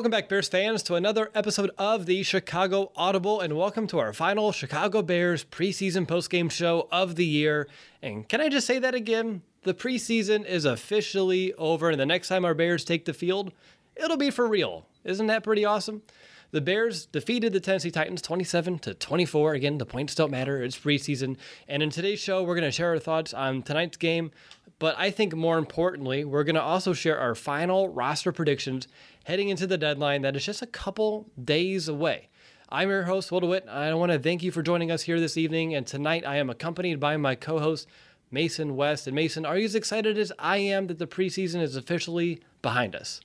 Welcome back, Bears fans, to another episode of the Chicago Audible, and welcome to our final Chicago Bears preseason postgame show of the year. And can I just say that again? The preseason is officially over, and the next time our Bears take the field, it'll be for real. Isn't that pretty awesome? The Bears defeated the Tennessee Titans 27 to 24. Again, the points don't matter. It's preseason. And in today's show, we're going to share our thoughts on tonight's game. But I think more importantly, we're going to also share our final roster predictions heading into the deadline that is just a couple days away. I'm your host, Will DeWitt. I want to thank you for joining us here this evening. And tonight I am accompanied by my co host, Mason West. And Mason, are you as excited as I am that the preseason is officially behind us?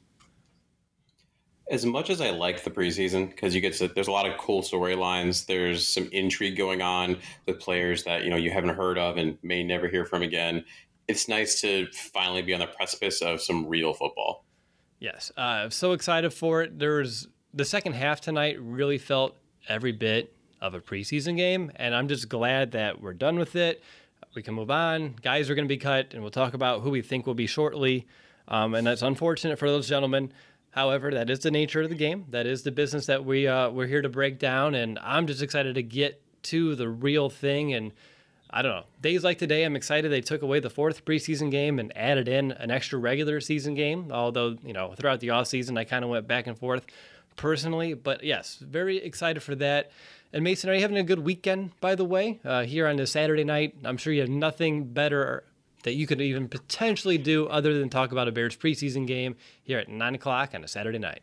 As much as I like the preseason, because you get to, there's a lot of cool storylines. There's some intrigue going on with players that you know you haven't heard of and may never hear from again. It's nice to finally be on the precipice of some real football. Yes, uh, so excited for it. There was the second half tonight really felt every bit of a preseason game, and I'm just glad that we're done with it. We can move on. Guys are going to be cut, and we'll talk about who we think will be shortly. Um, and that's unfortunate for those gentlemen. However, that is the nature of the game. That is the business that we uh, we're here to break down, and I'm just excited to get to the real thing and I don't know. Days like today, I'm excited they took away the fourth preseason game and added in an extra regular season game. Although, you know, throughout the off season, I kind of went back and forth personally. But yes, very excited for that. And Mason, are you having a good weekend, by the way, uh, here on this Saturday night? I'm sure you have nothing better that you could even potentially do other than talk about a Bears preseason game here at 9 o'clock on a Saturday night.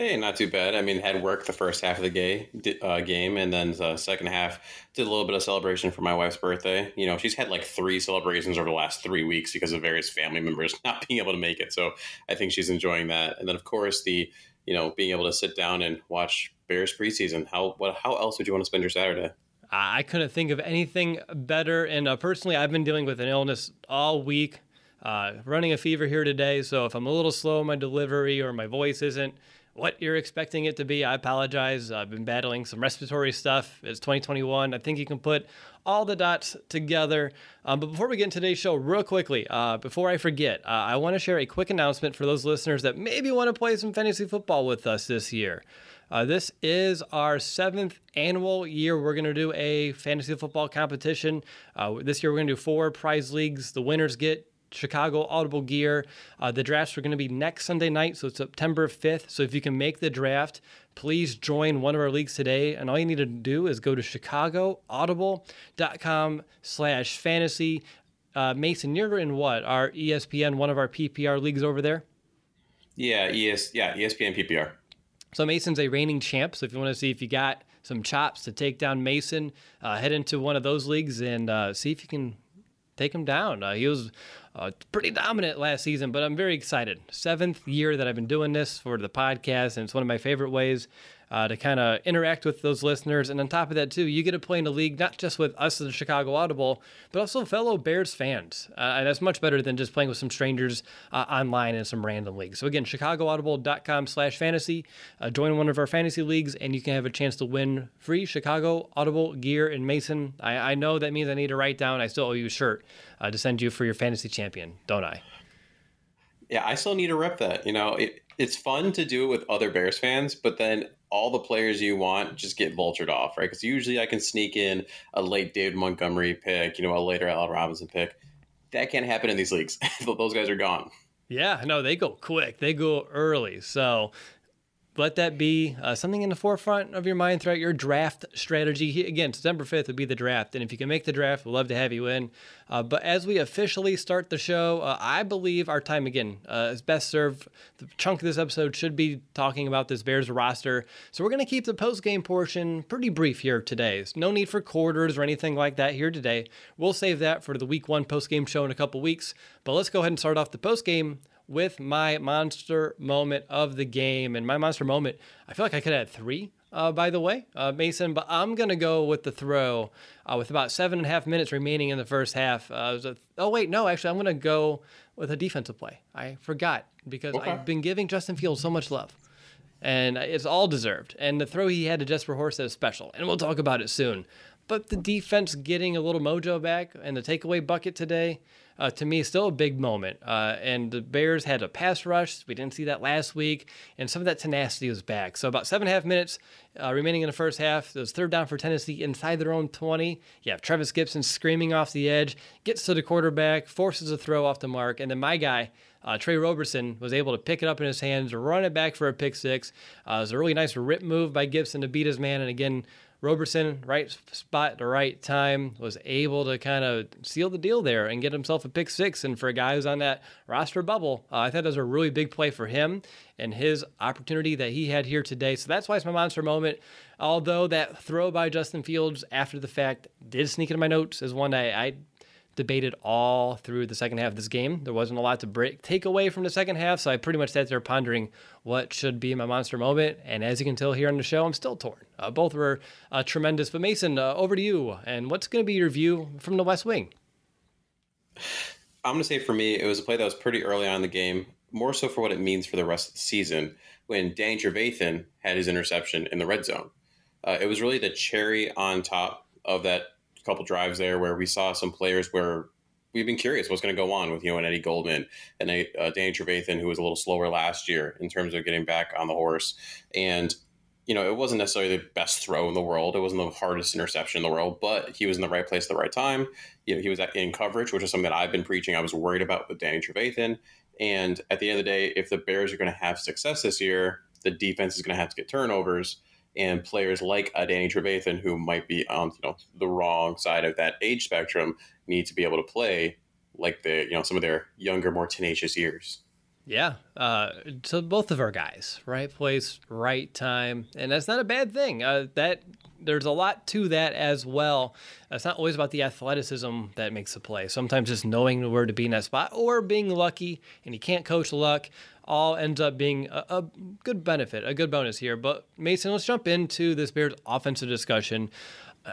Hey, not too bad. I mean, had work the first half of the gay, uh, game, and then the second half did a little bit of celebration for my wife's birthday. You know, she's had like three celebrations over the last three weeks because of various family members not being able to make it. So I think she's enjoying that. And then, of course, the you know being able to sit down and watch Bears preseason. How what how else would you want to spend your Saturday? I couldn't think of anything better. And uh, personally, I've been dealing with an illness all week, uh, running a fever here today. So if I'm a little slow in my delivery or my voice isn't what you're expecting it to be. I apologize. I've been battling some respiratory stuff. It's 2021. I think you can put all the dots together. Um, but before we get into today's show, real quickly, uh, before I forget, uh, I want to share a quick announcement for those listeners that maybe want to play some fantasy football with us this year. Uh, this is our seventh annual year. We're going to do a fantasy football competition. Uh, this year, we're going to do four prize leagues. The winners get Chicago Audible gear. Uh, the drafts are going to be next Sunday night, so it's September 5th. So if you can make the draft, please join one of our leagues today. And all you need to do is go to chicagoaudible.com slash fantasy. Uh, Mason, you're in what? Our ESPN, one of our PPR leagues over there? Yeah, ES, yeah, ESPN PPR. So Mason's a reigning champ. So if you want to see if you got some chops to take down Mason, uh, head into one of those leagues and uh, see if you can take him down. Uh, he was uh, pretty dominant last season, but I'm very excited. Seventh year that I've been doing this for the podcast, and it's one of my favorite ways uh, to kind of interact with those listeners. And on top of that, too, you get to play in a league not just with us at the Chicago Audible, but also fellow Bears fans. Uh, and that's much better than just playing with some strangers uh, online in some random leagues. So again, chicagoaudible.com slash fantasy. Uh, join one of our fantasy leagues, and you can have a chance to win free Chicago Audible gear. And Mason, I, I know that means I need to write down, I still owe you a shirt uh, to send you for your fantasy champion, don't I? Yeah, I still need to rep that. You know, it, it's fun to do it with other Bears fans, but then all the players you want just get vultured off, right? Because usually I can sneak in a late David Montgomery pick, you know, a later Allen Robinson pick. That can't happen in these leagues. Those guys are gone. Yeah, no, they go quick. They go early. So let that be uh, something in the forefront of your mind throughout your draft strategy. Again, September 5th would be the draft. And if you can make the draft, we'd love to have you in. Uh, but as we officially start the show, uh, I believe our time again uh, is best served. The chunk of this episode should be talking about this Bears roster. So we're going to keep the post game portion pretty brief here today. no need for quarters or anything like that here today. We'll save that for the week one post game show in a couple weeks. But let's go ahead and start off the post game with my monster moment of the game. And my monster moment, I feel like I could have had three, uh, by the way, uh, Mason, but I'm going to go with the throw uh, with about seven and a half minutes remaining in the first half. Uh, a, oh, wait, no, actually, I'm going to go with a defensive play. I forgot because okay. I've been giving Justin Fields so much love. And it's all deserved. And the throw he had to Jesper Horsted is special. And we'll talk about it soon. But the defense getting a little mojo back and the takeaway bucket today, uh, to me, still a big moment. Uh, and the Bears had a pass rush. We didn't see that last week. And some of that tenacity was back. So about seven and a half minutes uh, remaining in the first half. Was third down for Tennessee inside their own 20. You have Trevis Gipson screaming off the edge, gets to the quarterback, forces a throw off the mark. And then my guy, uh, Tre Roberson was able to pick it up in his hands, run it back for a pick six. Uh, it was a really nice rip move by Gipson to beat his man. And again, Roberson, right spot, the right time, was able to kind of seal the deal there and get himself a pick six. And for a guy who's on that roster bubble, uh, I thought that was a really big play for him and his opportunity that he had here today. So that's why it's my monster moment. Although that throw by Justin Fields after the fact did sneak into my notes as one I, I debated all through the second half of this game. There wasn't a lot to break take away from the second half, so I pretty much sat there pondering what should be my monster moment. And as you can tell here on the show, I'm still torn. Uh, both were uh, tremendous. But Mason, uh, over to you. And what's going to be your view from the West Wing? I'm going to say for me, it was a play that was pretty early on in the game, more so for what it means for the rest of the season. When Dan Trevathan had his interception in the red zone, uh, it was really the cherry on top of that couple drives there where we saw some players where we've been curious what's going to go on with you know an Eddie Goldman and uh, Danny Trevathan who was a little slower last year in terms of getting back on the horse. And you know it wasn't necessarily the best throw in the world. It wasn't the hardest interception in the world but he was in the right place at the right time. You know he was in coverage which is something that I've been preaching. I was worried about with Danny Trevathan. And at the end of the day if the Bears are going to have success this year the defense is going to have to get turnovers and players like a Danny Trevathan, who might be on you know the wrong side of that age spectrum, need to be able to play like the you know some of their younger, more tenacious years. Yeah, uh, so both of our guys, right place, right time, and that's not a bad thing. Uh, that there's a lot to that as well. It's not always about the athleticism that makes the play. Sometimes just knowing where to be in that spot or being lucky, and you can't coach luck all ends up being a, a, good benefit, a good bonus here. But Mason, let's jump into this Bears offensive discussion.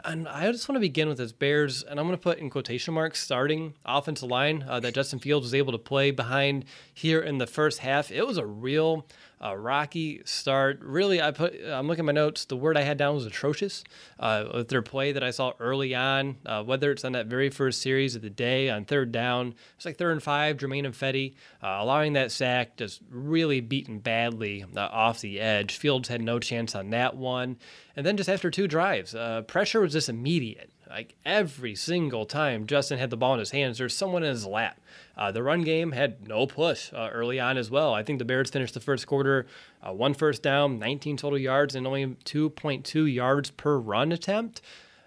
And I just want to begin with this Bears, and I'm going to put in quotation marks starting offensive line uh, that Justin Fields was able to play behind here in the first half. It was a real a rocky start. Really, I put. I'm looking at my notes. The word I had down was atrocious. Uh, with their play that I saw early on, uh, whether it's on that very first series of the day on third down, it's like third and five. Germain Ifedi uh, allowing that sack, just really beaten badly uh, off the edge. Fields had no chance on that one. And then just after two drives, uh, pressure was just immediate. Like every single time Justin had the ball in his hands, there's someone in his lap. Uh, the run game had no push uh, early on as well. I think the Bears finished the first quarter uh, one first down, 19 total yards, and only 2.2 yards per run attempt.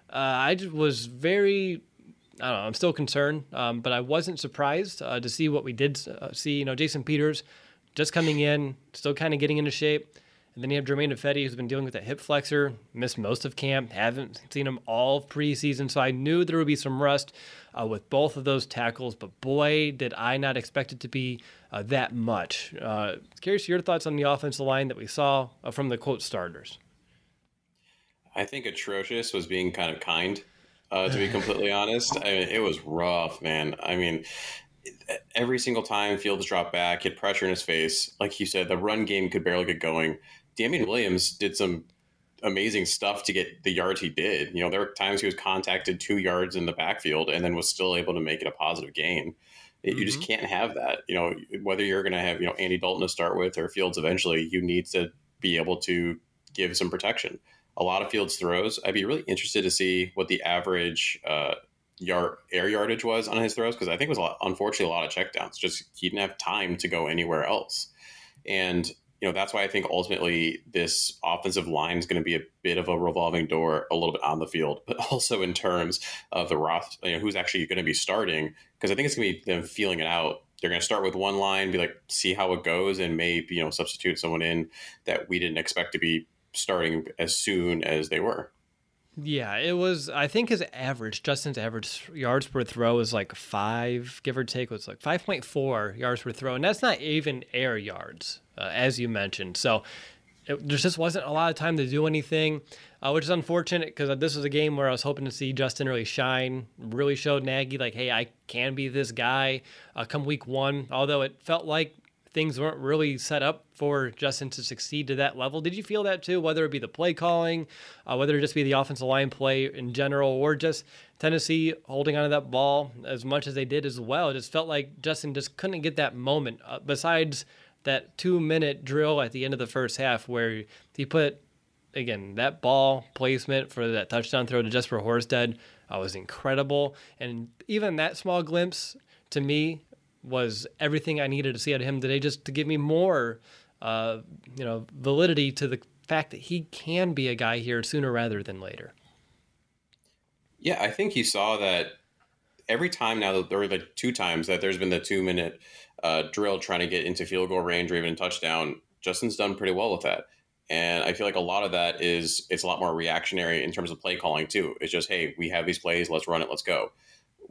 Uh, I was very I don't know. I'm still concerned, um, but I wasn't surprised uh, to see what we did uh, see. You know, Jason Peters just coming in, still kind of getting into shape. And then you have Germain Ifedi, who's been dealing with a hip flexor, missed most of camp, haven't seen him all preseason. So I knew there would be some rust uh, with both of those tackles, but boy, did I not expect it to be uh, that much. Uh, curious your thoughts on the offensive line that we saw uh, from the quote starters. I think atrocious was being kind of kind, uh, to be completely honest. I mean, it was rough, man. I mean, every single time Fields dropped back, hit pressure in his face. Like you said, the run game could barely get going. Damien Williams did some amazing stuff to get the yards he did. You know, there were times he was contacted two yards in the backfield and then was still able to make it a positive gain. Mm-hmm. You just mm-hmm. can't have that. You know, whether you're going to have, you know, Andy Dalton to start with or Fields eventually, you need to be able to give some protection. A lot of Fields throws. I'd be really interested to see what the average uh, yard air yardage was on his throws because I think it was a lot, unfortunately a lot of checkdowns. Just he didn't have time to go anywhere else. And you know, that's why I think ultimately this offensive line is going to be a bit of a revolving door a little bit on the field, but also in terms of the Roth, you know, who's actually going to be starting. Because I think it's going to be them feeling it out. They're going to start with one line, be like, see how it goes, and maybe, you know, substitute someone in that we didn't expect to be starting as soon as they were. Yeah, it was. I think his average, Justin's average yards per throw was like five, give or take, was like five point four yards per throw, and that's not even air yards, uh, as you mentioned. So it, there just wasn't a lot of time to do anything, uh, which is unfortunate because this was a game where I was hoping to see Justin really shine, really showed Nagy like, hey, I can be this guy uh, come week one. Although it felt like things weren't really set up for Justin to succeed to that level. Did you feel that too? Whether it be the play calling, uh, whether it just be the offensive line play in general, or just Tennessee holding onto that ball as much as they did as well. It just felt like Justin just couldn't get that moment. Uh, besides that two minute drill at the end of the first half where he put again that ball placement for that touchdown throw to Jesper Horsted uh, was incredible, and even that small glimpse to me was everything I needed to see out of him today, just to give me more, uh, you know, validity to the fact that he can be a guy here sooner rather than later. Yeah, I think he saw that every time now. Were like two times that there's been the two minute uh, drill trying to get into field goal range or even touchdown. Justin's done pretty well with that. And I feel like a lot of that is it's a lot more reactionary in terms of play calling too. It's just, hey, we have these plays, let's run it, let's go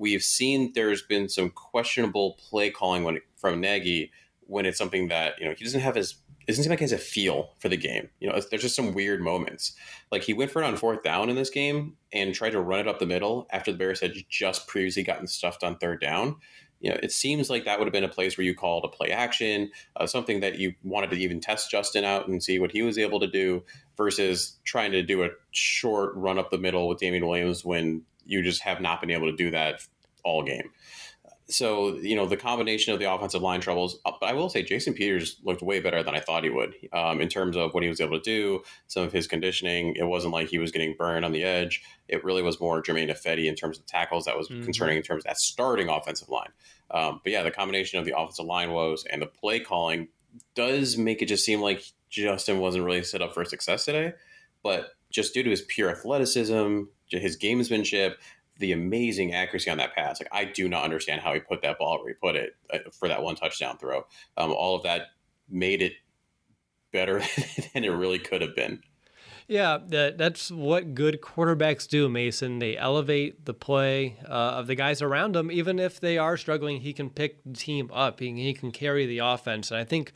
we've seen there's been some questionable play calling when from Nagy when it's something that you know he doesn't have his it doesn't seem like he has a feel for the game. You know, there's just some weird moments. Like he went for it on fourth down in this game and tried to run it up the middle after the Bears had just previously gotten stuffed on third down. You know, it seems like that would have been a place where you called a play action, uh, something that you wanted to even test Justin out and see what he was able to do, versus trying to do a short run up the middle with Damien Williams when you just have not been able to do that all game. So, you know, the combination of the offensive line troubles, uh, but I will say Jason Peters looked way better than I thought he would um, in terms of what he was able to do, some of his conditioning. It wasn't like he was getting burned on the edge. It really was more Germain Ifedi in terms of tackles that was mm-hmm. concerning in terms of that starting offensive line. Um, but yeah, the combination of the offensive line woes and the play calling does make it just seem like Justin wasn't really set up for success today. But just due to his pure athleticism, his gamesmanship, the amazing accuracy on that pass. Like I do not understand how he put that ball where he put it uh, for that one touchdown throw. Um, all of that made it better than it really could have been. Yeah, that, that's what good quarterbacks do, Mason. They elevate the play uh, of the guys around them, even if they are struggling. He can pick the team up. He, he can carry the offense, and I think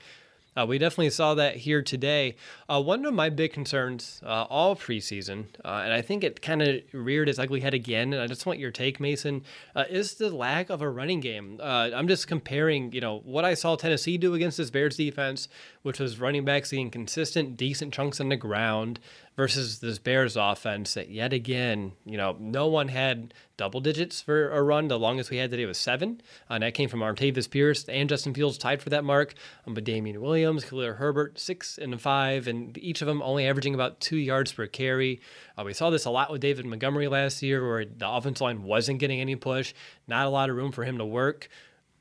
uh, we definitely saw that here today. Uh, one of my big concerns uh, all preseason, uh, and I think it kind of reared its ugly head again, and I just want your take, Mason, uh, is the lack of a running game. Uh, I'm just comparing, you know, what I saw Tennessee do against this Bears defense, which was running backs seeing consistent, decent chunks on the ground, versus this Bears offense that yet again, you know, no one had double digits for a run. The longest we had today was seven. Uh, and that came from Artavis Pierce and Justin Fields tied for that mark. Um, but Damien Williams, Khalil Herbert, six and five, and each of them only averaging about two yards per carry. Uh, we saw this a lot with David Montgomery last year where the offensive line wasn't getting any push, not a lot of room for him to work.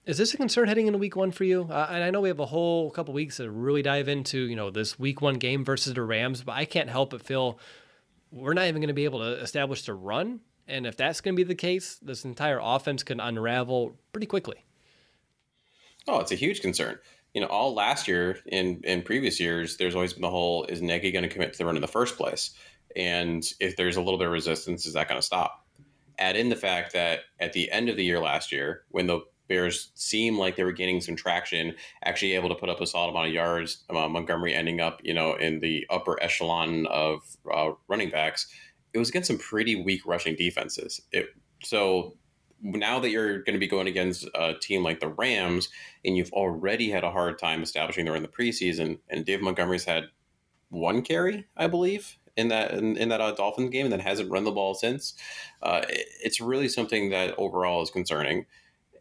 Is this a concern heading into week one for you? Uh, and I know we have a whole couple weeks to really dive into, you know, this week one game versus the Rams, but I can't help but feel we're not even going to be able to establish the run. And if that's going to be the case, this entire offense can unravel pretty quickly. Oh, it's a huge concern. you know, all last year in in previous years, there's always been the whole: is Nagy going to commit to the run in the first place? And if there's a little bit of resistance, is that going to stop? Add in the fact that at the end of the year last year, when the Bears seemed like they were gaining some traction, actually able to put up a solid amount of yards. Uh, Montgomery ending up, you know, in the upper echelon of uh, running backs. It was against some pretty weak rushing defenses. It, so now that you're going to be going against a team like the Rams, and you've already had a hard time establishing there in the preseason, and Dave Montgomery's had one carry, I believe, in that in, in that uh, Dolphins game, and then hasn't run the ball since. Uh, it, it's really something that overall is concerning.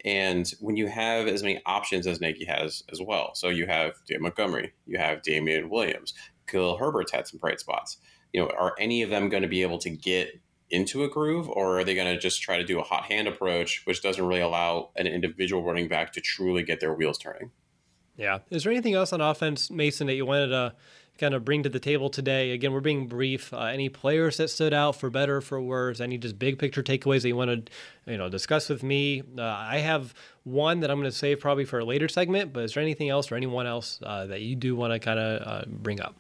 And when you have as many options as Nagy has as well, so you have Dave Montgomery, you have Damien Williams, Khalil Herbert's had some bright spots. You know, are any of them going to be able to get into a groove, or are they going to just try to do a hot hand approach, which doesn't really allow an individual running back to truly get their wheels turning? Yeah. Is there anything else on offense, Mason, that you wanted to kind of bring to the table today? Again, we're being brief. Uh, any players that stood out for better, for worse? Any just big picture takeaways that you want to, you know, discuss with me? Uh, I have one that I'm going to save probably for a later segment. But is there anything else or anyone else uh, that you do want to kind of uh, bring up?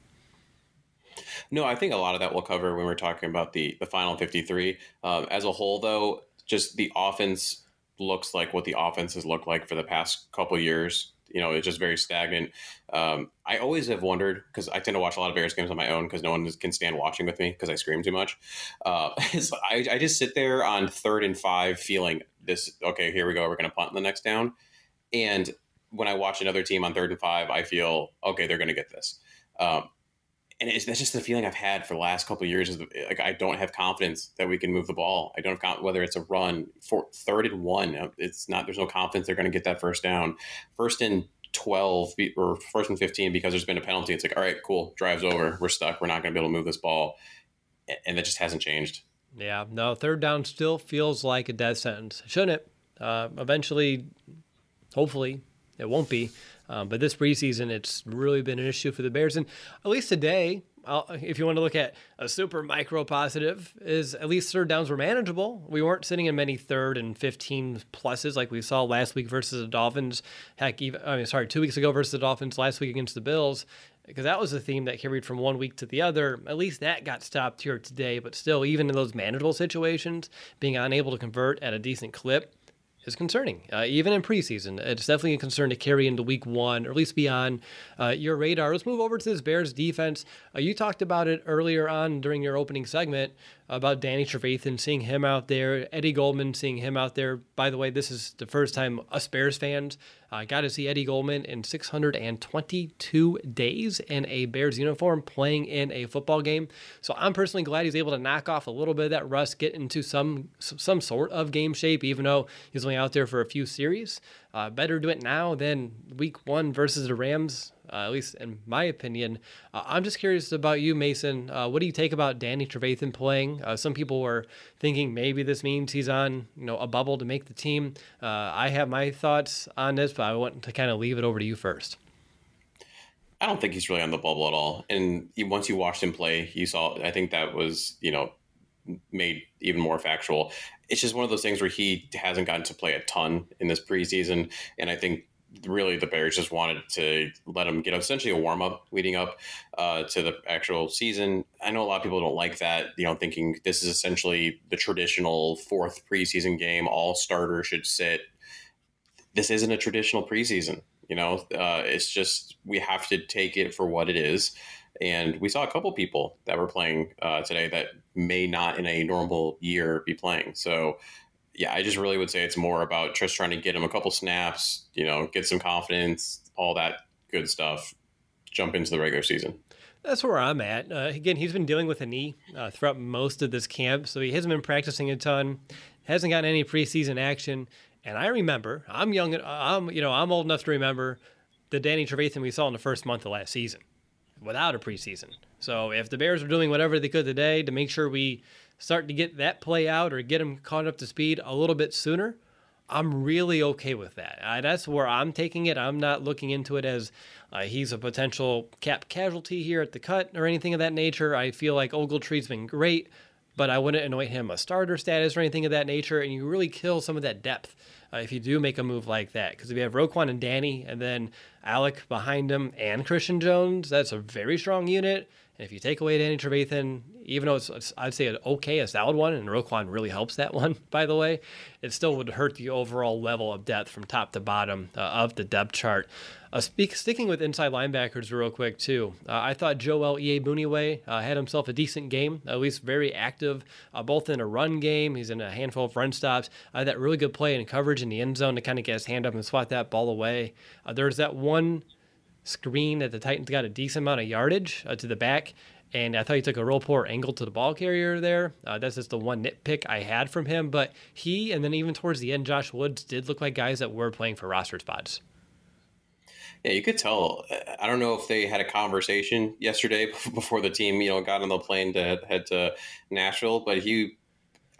No, I think a lot of that we'll cover when we're talking about the the final 53. Um, as a whole, though, just the offense looks like what the offense has looked like for the past couple years. You know, it's just very stagnant. Um, I always have wondered because I tend to watch a lot of Bears games on my own because no one can stand watching with me because I scream too much. Uh, so I, I just sit there on third and five, feeling this. Okay, here we go. We're going to punt in the next down, and when I watch another team on third and five, I feel okay. They're going to get this. Um, and it's, that's just the feeling I've had for the last couple of years. Is like I don't have confidence that we can move the ball. I don't have whether it's a run for third and one. It's not. There's no confidence they're going to get that first down. First and twelve or first and fifteen because there's been a penalty. It's like all right, cool, drives over. We're stuck. We're not going to be able to move this ball, and that just hasn't changed. Yeah, no, third down still feels like a death sentence, shouldn't it? Uh, eventually, hopefully, it won't be. Um, but this preseason, it's really been an issue for the Bears. And at least today, I'll, if you want to look at a super micro positive, is at least third downs were manageable. We weren't sitting in many third and 15 pluses like we saw last week versus the Dolphins. Heck, even, I mean, sorry, two weeks ago versus the Dolphins, last week against the Bills, because that was a theme that carried from one week to the other. At least that got stopped here today. But still, even in those manageable situations, being unable to convert at a decent clip is concerning, uh, even in preseason. It's definitely a concern to carry into week one, or at least beyond uh, your radar. Let's move over to this Bears defense. Uh, you talked about it earlier on during your opening segment about Danny Trevathan, seeing him out there, Eddie Goldman, seeing him out there. By the way, this is the first time us Bears fans uh, got to see Eddie Goldman in 622 days in a Bears uniform playing in a football game. So I'm personally glad he's able to knock off a little bit of that rust, get into some some sort of game shape, even though he's only out there for a few series. Uh, better do it now than week one versus the Rams at least in my opinion. Uh, I'm just curious about you, Mason. Uh, what do you take about Danny Trevathan playing? Uh, some people were thinking maybe this means he's on you know a bubble to make the team. Uh, I have my thoughts on this, but I want to kind of leave it over to you first. I don't think he's really on the bubble at all. And once you watched him play, you saw. I think that was you know made even more factual. It's just one of those things where he hasn't gotten to play a ton in this preseason, and I think really the Bears just wanted to let him get essentially a warm up leading up uh, to the actual season. I know a lot of people don't like that, you know, thinking this is essentially the traditional fourth preseason game. All starters should sit. This isn't a traditional preseason. You know, uh, it's just we have to take it for what it is. And we saw a couple people that were playing uh, today that may not in a normal year be playing. So yeah, I just really would say it's more about just trying to get him a couple snaps, you know, get some confidence, all that good stuff, jump into the regular season. That's where I'm at. Uh, again, he's been dealing with a knee uh, throughout most of this camp, so he hasn't been practicing a ton, hasn't gotten any preseason action. And I remember, I'm young, I'm you know, I'm old enough to remember the Danny Trevathan we saw in the first month of last season, without a preseason. So if the Bears are doing whatever they could today to make sure we start to get that play out or get him caught up to speed a little bit sooner, I'm really okay with that. That's where I'm taking it. I'm not looking into it as uh, he's a potential cap casualty here at the cut or anything of that nature. I feel like Ogletree's been great, but I wouldn't anoint him a starter status or anything of that nature. And you really kill some of that depth uh, if you do make a move like that. Because if you have Roquan and Danny, and then Alec behind him and Christian Jones, that's a very strong unit. And if you take away Danny Trevathan, even though it's, it's, I'd say an okay, a solid one, and Roquan really helps that one, by the way, it still would hurt the overall level of depth from top to bottom uh, of the depth chart. Uh, speak, sticking with inside linebackers real quick too, uh, I thought Joel Iyiegbuniwe uh, had himself a decent game, at least very active, uh, both in a run game. He's in a handful of run stops. Uh, that really good play and coverage in the end zone to kind of get his hand up and swat that ball away. There's that one screen that the Titans got a decent amount of yardage uh, to the back. And I thought he took a real poor angle to the ball carrier there. Uh, that's just the one nitpick I had from him. But he, and then even towards the end, Josh Woods did look like guys that were playing for roster spots. Yeah, you could tell. I don't know if they had a conversation yesterday before the team, you know, got on the plane to head to Nashville, but he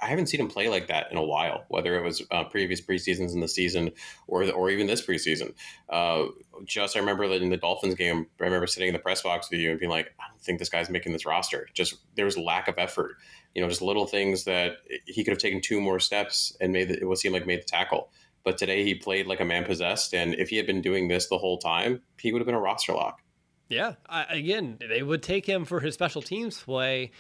I haven't seen him play like that in a while, whether it was uh, previous preseasons in the season or or even this preseason. Uh, just I remember that in the Dolphins game, I remember sitting in the press box with you and being like, I don't think this guy's making this roster. Just there was lack of effort, you know, just little things that he could have taken two more steps and made the, it would seem like made the tackle. But today he played like a man possessed, and if he had been doing this the whole time, he would have been a roster lock. Yeah, I, again, they would take him for his special teams play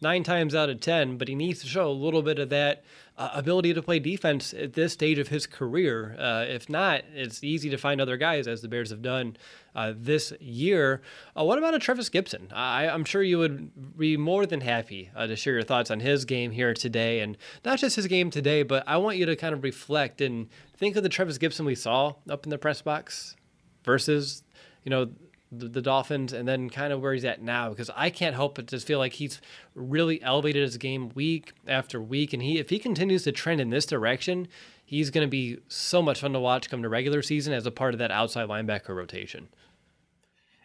nine times out of 10, but he needs to show a little bit of that uh, ability to play defense at this stage of his career. Uh, if not, it's easy to find other guys, as the Bears have done uh, this year. Uh, what about a Trevis Gipson? I, am sure you would be more than happy uh, to share your thoughts on his game here today, and not just his game today, but I want you to kind of reflect and think of the Trevis Gipson we saw up in the press box versus, you know, the, the, Dolphins and then kind of where he's at now because I can't help but just feel like he's really elevated his game week after week and he if he continues to trend in this direction he's going to be so much fun to watch come to regular season as a part of that outside linebacker rotation.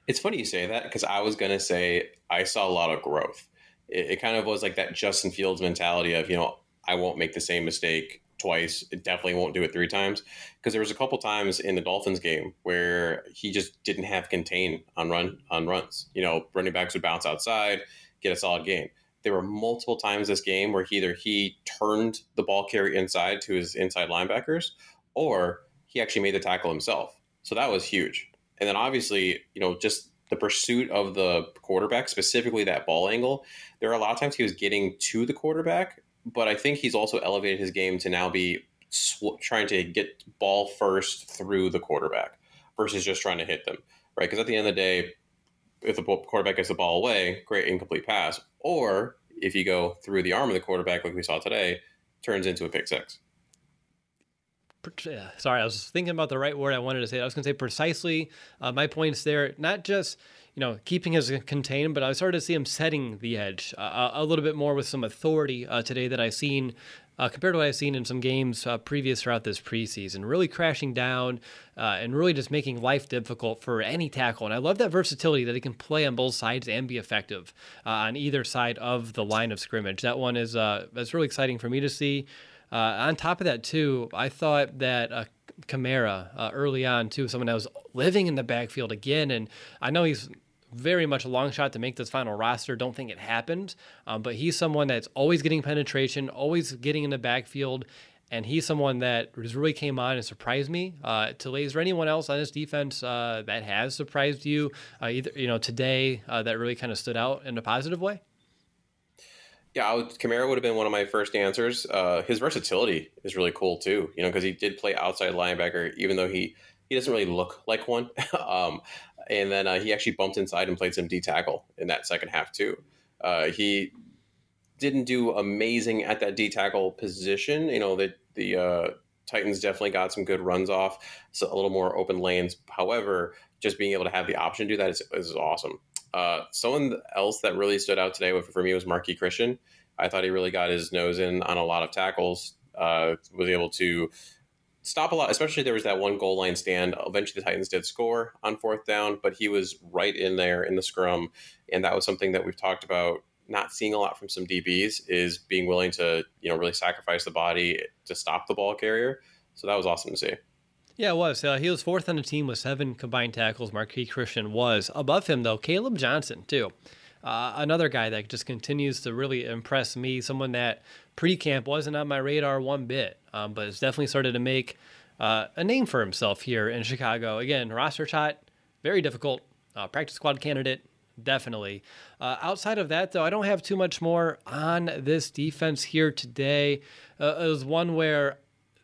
It's funny you say that because I was going to say I saw a lot of growth. It, it kind of was like that Justin Fields mentality of you know I won't make the same mistake twice. It definitely won't do it three times because there was a couple times in the Dolphins game where he just didn't have contain on run on runs. You know, running backs would bounce outside, get a solid gain. There were multiple times this game where either he turned the ball carry inside to his inside linebackers or he actually made the tackle himself. So that was huge. And then obviously, you know, just the pursuit of the quarterback, specifically that ball angle, there are a lot of times he was getting to the quarterback but I think he's also elevated his game to now be sw- trying to get ball first through the quarterback versus just trying to hit them, right? Because at the end of the day, if the quarterback gets the ball away, great incomplete pass. Or if you go through the arm of the quarterback, like we saw today, turns into a pick six. Sorry, I was thinking about the right word I wanted to say. I was going to say precisely. Uh, my points there, not just you know, keeping his contained, but I started to see him setting the edge uh, a little bit more with some authority uh, today that I've seen uh, compared to what I've seen in some games uh, previous throughout this preseason. Really crashing down uh, and really just making life difficult for any tackle. And I love that versatility that he can play on both sides and be effective uh, on either side of the line of scrimmage. That one is that's really exciting for me to see. on top of that, too, I thought that Kamara uh, early on too, someone that was living in the backfield again, and I know he's very much a long shot to make this final roster. Don't think it happened, um, but he's someone that's always getting penetration, always getting in the backfield, and he's someone that really came on and surprised me. Uh, is there anyone else on this defense uh, that has surprised you? Uh, either you know today uh, that really kind of stood out in a positive way. Yeah, would, Kamara would have been one of my first answers. Uh, his versatility is really cool too, you know, because he did play outside linebacker, even though he he doesn't really look like one. um, and then uh, he actually bumped inside and played some D tackle in that second half too. Uh, he didn't do amazing at that D tackle position. You know, the the uh, Titans definitely got some good runs off, so a little more open lanes. However, just being able to have the option to do that is, is awesome. Uh, someone else that really stood out today for me was Marqui Christian. I thought he really got his nose in on a lot of tackles. Uh, was able to stop a lot, especially there was that one goal line stand. Eventually, the Titans did score on fourth down, but he was right in there in the scrum, and that was something that we've talked about. Not seeing a lot from some DBs is being willing to, you know, really sacrifice the body to stop the ball carrier. So that was awesome to see. Yeah, it was. Uh, he was fourth on the team with seven combined tackles. Marqui Christian was above him though. Caleb Johnson too. Uh, another guy that just continues to really impress me. Someone that pre camp wasn't on my radar one bit, um, but it's definitely started to make uh, a name for himself here in Chicago. Again, roster shot, very difficult. Uh, practice squad candidate, definitely. Uh, outside of that, though, I don't have too much more on this defense here today. Uh, it was one where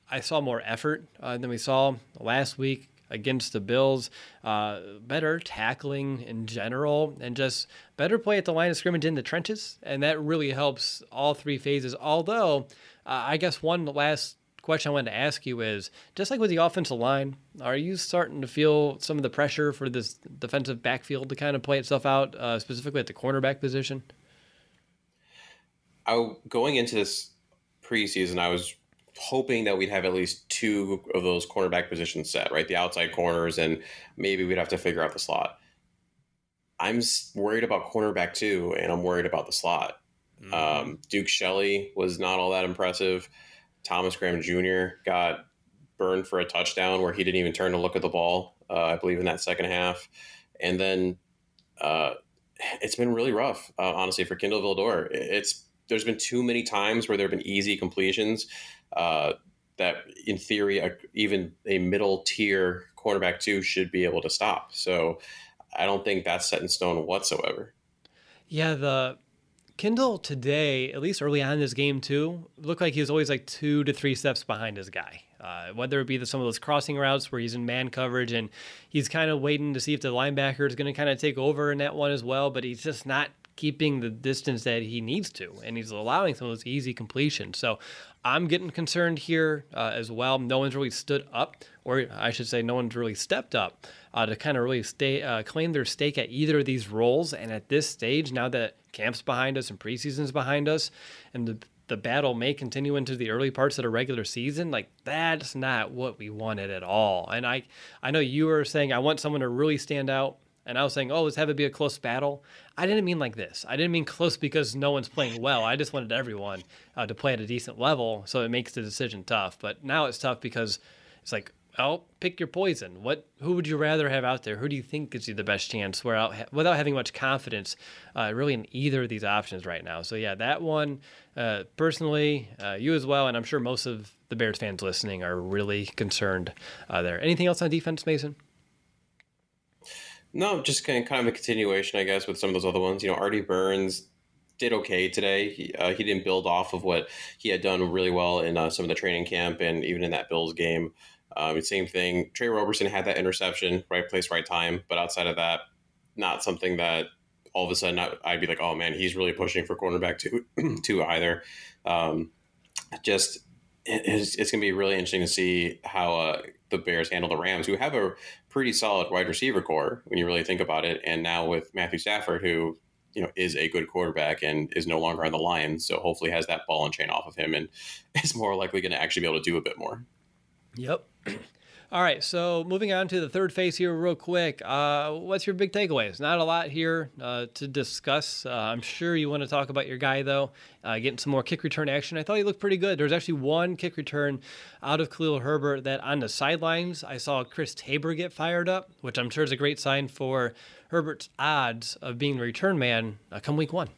I saw more effort uh, than we saw last week against the Bills. Uh, better tackling in general, and just better play at the line of scrimmage in the trenches, and that really helps all three phases. Although, uh, I guess one last question I wanted to ask you is just like with the offensive line, are you starting to feel some of the pressure for this defensive backfield to kind of play itself out, uh, specifically at the cornerback position? I going into this preseason, I was hoping that we'd have at least two of those cornerback positions set, right? The outside corners, and maybe we'd have to figure out the slot. I'm worried about cornerback too, and I'm worried about the slot. Mm-hmm. Um, Duke Shelley was not all that impressive. Thomas Graham Jr. got burned for a touchdown where he didn't even turn to look at the ball, uh, I believe, in that second half. And then uh, it's been really rough, uh, honestly, for Kindle Vildor. It's there's been too many times where there have been easy completions uh, that, in theory, a, even a middle tier cornerback two should be able to stop. So I don't think that's set in stone whatsoever. Yeah, the Kindle today, at least early on in this game too, looked like he was always like two to three steps behind his guy. Uh, whether it be the, some of those crossing routes where he's in man coverage and he's kind of waiting to see if the linebacker is going to kind of take over in that one as well, but he's just not keeping the distance that he needs to, and he's allowing some of those easy completions. So I'm getting concerned here uh, as well. No one's really stood up, or I should say, no one's really stepped up uh, to kind of really stay uh, claim their stake at either of these roles. And at this stage, now that camp's behind us and preseason's behind us, and the the battle may continue into the early parts of the regular season, like that's not what we wanted at all. And I I know you were saying I want someone to really stand out and I was saying, oh, let's have it be a close battle. I didn't mean like this. I didn't mean close because no one's playing well. I just wanted everyone uh, to play at a decent level, so it makes the decision tough. But now it's tough because it's like, oh, pick your poison. What? Who would you rather have out there? Who do you think gives you the best chance without without having much confidence, uh, really in either of these options right now? So yeah, that one uh, personally, uh, you as well, and I'm sure most of the Bears fans listening are really concerned uh, there. Anything else on defense, Mason? No, just kind of, a continuation, I guess, with some of those other ones. You know, Artie Burns did okay today. He, uh, he didn't build off of what he had done really well in uh, some of the training camp and even in that Bills game. Um, same thing. Tre Roberson had that interception, right place, right time. But outside of that, not something that all of a sudden I, would be like, oh man, he's really pushing for cornerback two, two either. Um, just it's, it's going to be really interesting to see how uh, the Bears handle the Rams, who have a pretty solid wide receiver corps when you really think about it. And now with Matthew Stafford, who you know is a good quarterback and is no longer on the Lions, so hopefully has that ball and chain off of him and is more likely going to actually be able to do a bit more. Yep. All right, so moving on to the third phase here, real quick. Uh, what's your big takeaways? Not a lot here uh, to discuss. Uh, I'm sure you want to talk about your guy, though, uh, getting some more kick return action. I thought he looked pretty good. There was actually one kick return out of Khalil Herbert that on the sidelines, I saw Chris Tabor get fired up, which I'm sure is a great sign for Herbert's odds of being the return man uh, come week one.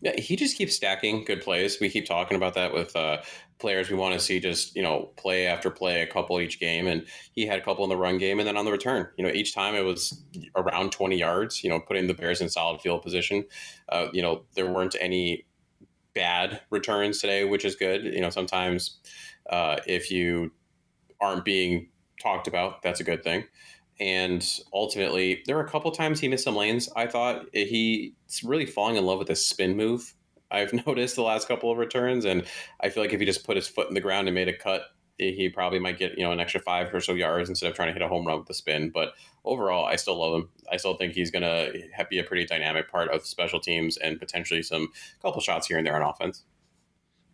Yeah, he just keeps stacking good plays. We keep talking about that with uh, players we want to see just you know play after play a couple each game and he had a couple in the run game and then on the return you know each time it was around 20 yards you know putting the bears in solid field position. Uh, you know there weren't any bad returns today which is good. You know sometimes uh, if you aren't being talked about that's a good thing. And ultimately there were a couple times he missed some lanes. I thought he's really falling in love with this spin move I've noticed the last couple of returns, and I feel like if he just put his foot in the ground and made a cut, he probably might get you know an extra five or so yards instead of trying to hit a home run with the spin. But overall, I still love him. I still think he's going to be a pretty dynamic part of special teams and potentially some couple shots here and there on offense.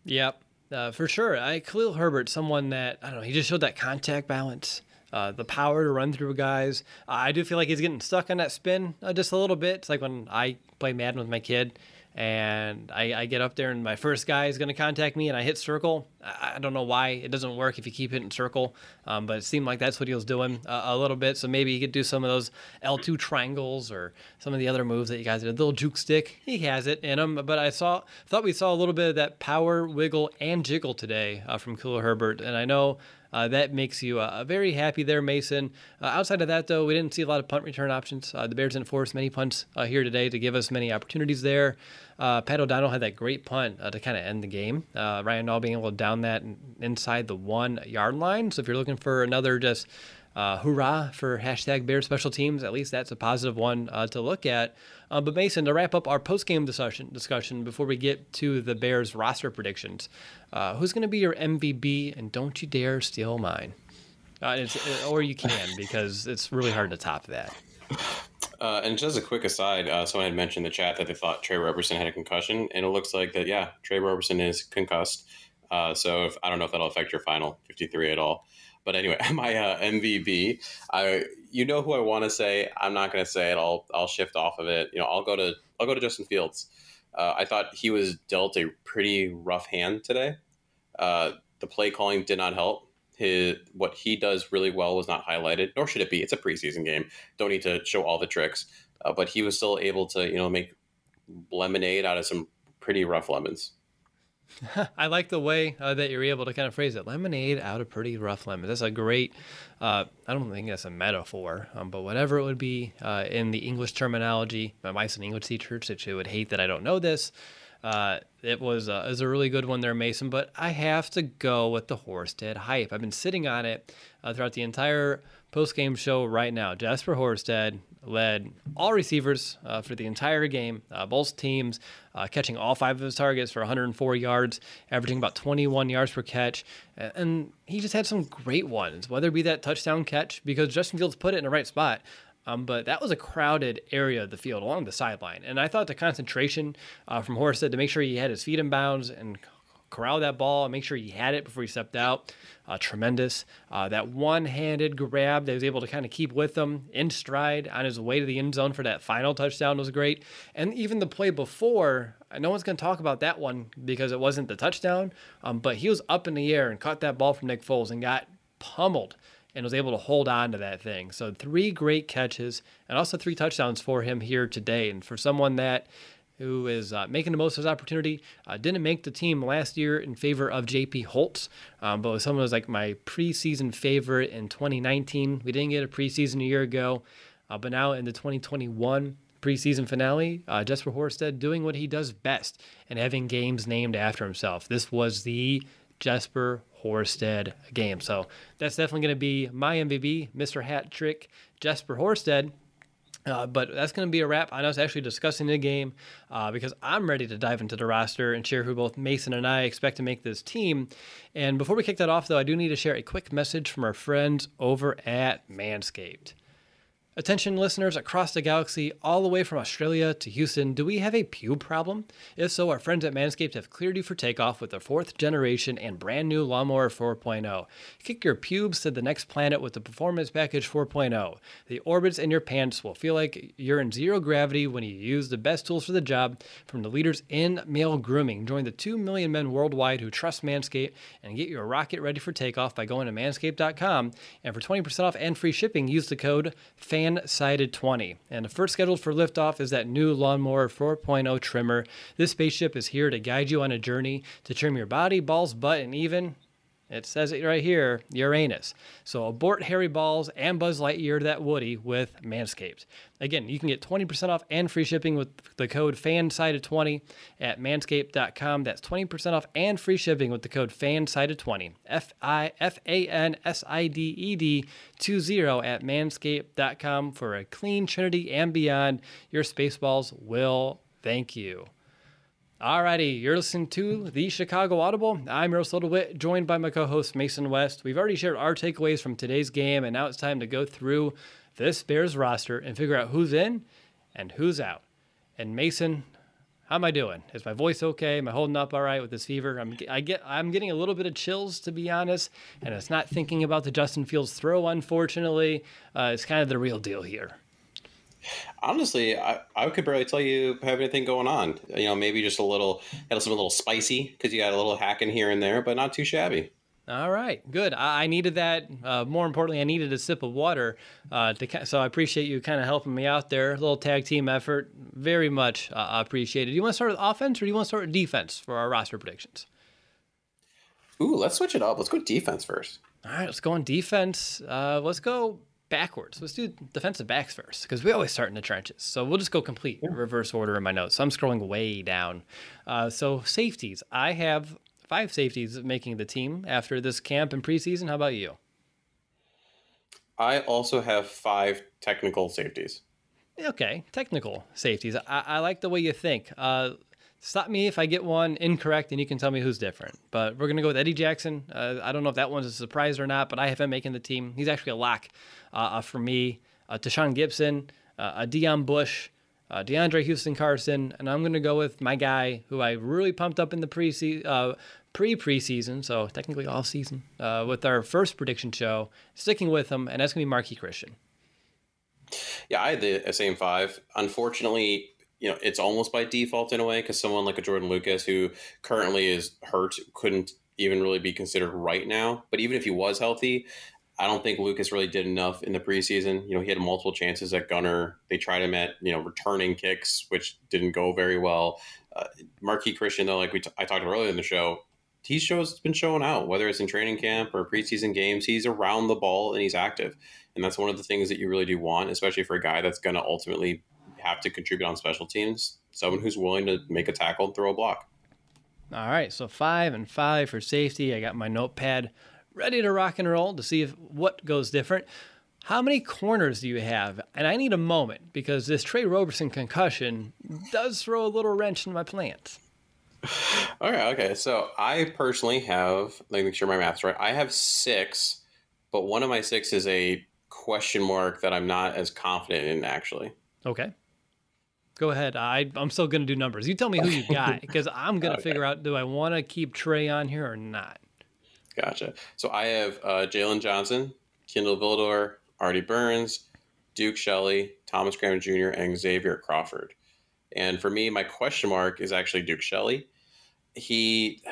Yep, uh, for sure. I Khalil Herbert, someone that I don't know, he just showed that contact balance. Uh, the power to run through guys. Uh, I do feel like he's getting stuck on that spin uh, just a little bit. It's like when I play Madden with my kid and I, I, get up there and my first guy is going to contact me and I hit circle, I don't know why it doesn't work if you keep hitting circle, um, but it seemed like that's what he was doing uh, a little bit. So maybe he could do some of those L2 triangles or some of the other moves that you guys did. The little juke stick, he has it in him. But I saw thought we saw a little bit of that power, wiggle, and jiggle today uh, from Khalil Herbert, and I know uh, that makes you uh, very happy there, Mason. Uh, outside of that, though, we didn't see a lot of punt return options. Uh, the Bears didn't force many punts uh, here today to give us many opportunities there. Uh, Pat O'Donnell had that great punt to kind of end the game. Ryan Nall being able to down that inside the one yard line. So if you're looking for another just uh, hurrah for hashtag Bears special teams. At least that's a positive one uh, to look at. Uh, but Mason, to wrap up our post game discussion, discussion before we get to the Bears roster predictions, uh, who's going to be your MVP? And don't you dare steal mine. Uh, or you can because it's really hard to top that. Uh, and just a quick aside, uh, someone had mentioned in the chat that they thought Tre Roberson had a concussion, and it looks like that. Yeah, Tre Roberson is concussed. Uh, so if, I don't know if that'll affect your final 53 at all. But anyway, my uh, MVP, I you know who I want to say. I'm not going to say it. I'll I'll shift off of it. You know, I'll go to I'll go to Justin Fields. Uh, I thought he was dealt a pretty rough hand today. Uh, the play calling did not help. His what he does really well was not highlighted, nor should it be. It's a preseason game. Don't need to show all the tricks. Uh, but he was still able to you know make lemonade out of some pretty rough lemons. I like the way uh, that you're able to kind of phrase it. Lemonade out of pretty rough lemons. That's a great. Uh, I don't think that's a metaphor, um, but whatever it would be uh, in the English terminology. My wife's an English teacher, so she would hate that I don't know this. Uh, it was uh, was a really good one there, Mason. But I have to go with the Horsted hype. I've been sitting on it uh, throughout the entire post game show right now. Jesper Horsted led all receivers uh, for the entire game, uh, both teams uh, catching all five of his targets for 104 yards, averaging about 21 yards per catch. And he just had some great ones, whether it be that touchdown catch, because Justin Fields put it in the right spot. Um, but that was a crowded area of the field along the sideline. And I thought the concentration uh, from Horsted to make sure he had his feet in bounds and corral that ball and make sure he had it before he stepped out. Uh, tremendous. Uh, that one handed grab that he was able to kind of keep with him in stride on his way to the end zone for that final touchdown was great. And even the play before, no one's going to talk about that one because it wasn't the touchdown, um, but he was up in the air and caught that ball from Nick Foles and got pummeled and was able to hold on to that thing. So, three great catches and also three touchdowns for him here today. And for someone that who is uh, making the most of his opportunity. Uh, didn't make the team last year in favor of JP Holtz, um, but was someone who was like my preseason favorite in 2019. We didn't get a preseason a year ago, uh, but now in the 2021 preseason finale, uh, Jesper Horsted doing what he does best and having games named after himself. This was the Jesper Horsted game. So that's definitely going to be my MVP, Mr. Hat Trick, Jesper Horsted. Uh, but that's going to be a wrap on us actually discussing the game uh, because I'm ready to dive into the roster and share who both Mason and I expect to make this team. And before we kick that off, though, I do need to share a quick message from our friends over at Manscaped. Attention listeners across the galaxy, all the way from Australia to Houston, do we have a pube problem? If so, our friends at Manscaped have cleared you for takeoff with their fourth generation and brand new Lawnmower 4.0. Kick your pubes to the next planet with the Performance Package 4.0. The orbits in your pants will feel like you're in zero gravity when you use the best tools for the job from the leaders in male grooming. Join the 2 million men worldwide who trust Manscaped and get your rocket ready for takeoff by going to manscaped.com. And for 20% off and free shipping, use the code FAN Sided 20. And the first scheduled for liftoff is that new Lawnmower 4.0 trimmer. This spaceship is here to guide you on a journey to trim your body, balls, butt, and even it says it right here, Uranus. So abort Harry Balls and Buzz Lightyear to that Woody with Manscaped. Again, you can get 20% off and free shipping with the code FANSIDED20 at manscaped.com. That's 20% off and free shipping with the code FANSIDED20. F I F A N S I D E D 20 at manscaped.com for a clean trinity and beyond. Your Spaceballs will thank you. Alrighty, you're listening to the Chicago Audible. I'm Russell DeWitt, joined by my co-host Mason West. We've already shared our takeaways from today's game, and now it's time to go through this Bears roster and figure out who's in and who's out. And Mason, how am I doing? Is my voice okay? Am I holding up all right with this fever? I'm I get I'm getting a little bit of chills to be honest, and it's not thinking about the Justin Fields throw. Unfortunately, uh, it's kind of the real deal here. Honestly, I, I could barely tell you have anything going on. You know, maybe just a little, had something a little spicy because you got a little hack in here and there, but not too shabby. All right, good. I, I needed that. Uh, more importantly, I needed a sip of water. Uh, to, so I appreciate you kind of helping me out there. A little tag team effort, very much uh, appreciated. Do you want to start with offense or do you want to start with defense for our roster predictions? Ooh, let's switch it up. Let's go defense first. All right, let's go on defense. Uh, let's go backwards. Let's do defensive backs first because we always start in the trenches. So we'll just go complete yeah. reverse order in my notes. So I'm scrolling way down. Uh, so safeties. I have five safeties making the team after this camp and preseason. How about you? I also have five technical safeties. Okay, technical safeties. I, I like the way you think. Uh, stop me if I get one incorrect, and you can tell me who's different. But we're gonna go with Eddie Jackson. Uh, I don't know if that one's a surprise or not, but I have him making the team. He's actually a lock uh, uh for me. Uh, Tashaun Gipson, uh, a Deon Bush, uh, DeAndre Houston Carson, and I'm gonna go with my guy who I really pumped up in the pre uh, pre preseason, so technically all season, uh, with our first prediction show, sticking with him, and that's gonna be Marqui Christian. Yeah, I had the same five. Unfortunately, you know, it's almost by default in a way because someone like a Jordan Lucas, who currently is hurt, couldn't even really be considered right now. But even if he was healthy, I don't think Lucas really did enough in the preseason. You know, he had multiple chances at gunner. They tried him at you know returning kicks, which didn't go very well. Uh, Marqui Christian, though, like we t- I talked about earlier in the show, he shows been showing out whether it's in training camp or preseason games. He's around the ball and he's active, and that's one of the things that you really do want, especially for a guy that's going to ultimately have to contribute on special teams. Someone who's willing to make a tackle and throw a block. All right, so five and five for safety. I got my notepad ready to rock and roll to see if what goes different. How many corners do you have? And I need a moment because this Tre Roberson concussion does throw a little wrench in my plans. All right, okay. So I personally have, let me make sure my math's right. I have six, but one of my six is a question mark that I'm not as confident in actually. Okay. Go ahead. I, I'm still going to do numbers. You tell me who you got because I'm going to okay. figure out do I want to keep Tre on here or not? Gotcha. So I have uh, Jaylon Johnson, Kindle Vildor, Artie Burns, Duke Shelley, Thomas Graham Jr., and Xavier Crawford. And for me, my question mark is actually Duke Shelley. He,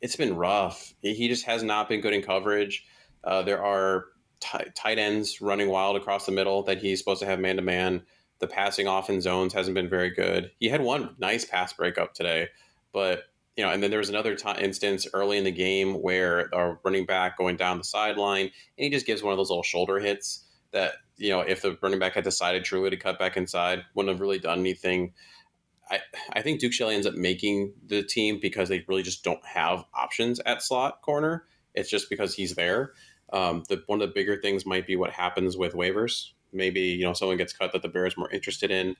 it's been rough. He just has not been good in coverage. Uh, there are t- tight ends running wild across the middle that he's supposed to have man to man. The passing off in zones hasn't been very good. He had one nice pass breakup today, but you know, and then there was another t- instance early in the game where our running back going down the sideline, and he just gives one of those little shoulder hits that you know, if the running back had decided truly to cut back inside, wouldn't have really done anything. I, I think Duke Shelley ends up making the team because they really just don't have options at slot corner. It's just because he's there. Um, the one of the bigger things might be what happens with waivers. Maybe you know someone gets cut that the Bears are more interested in.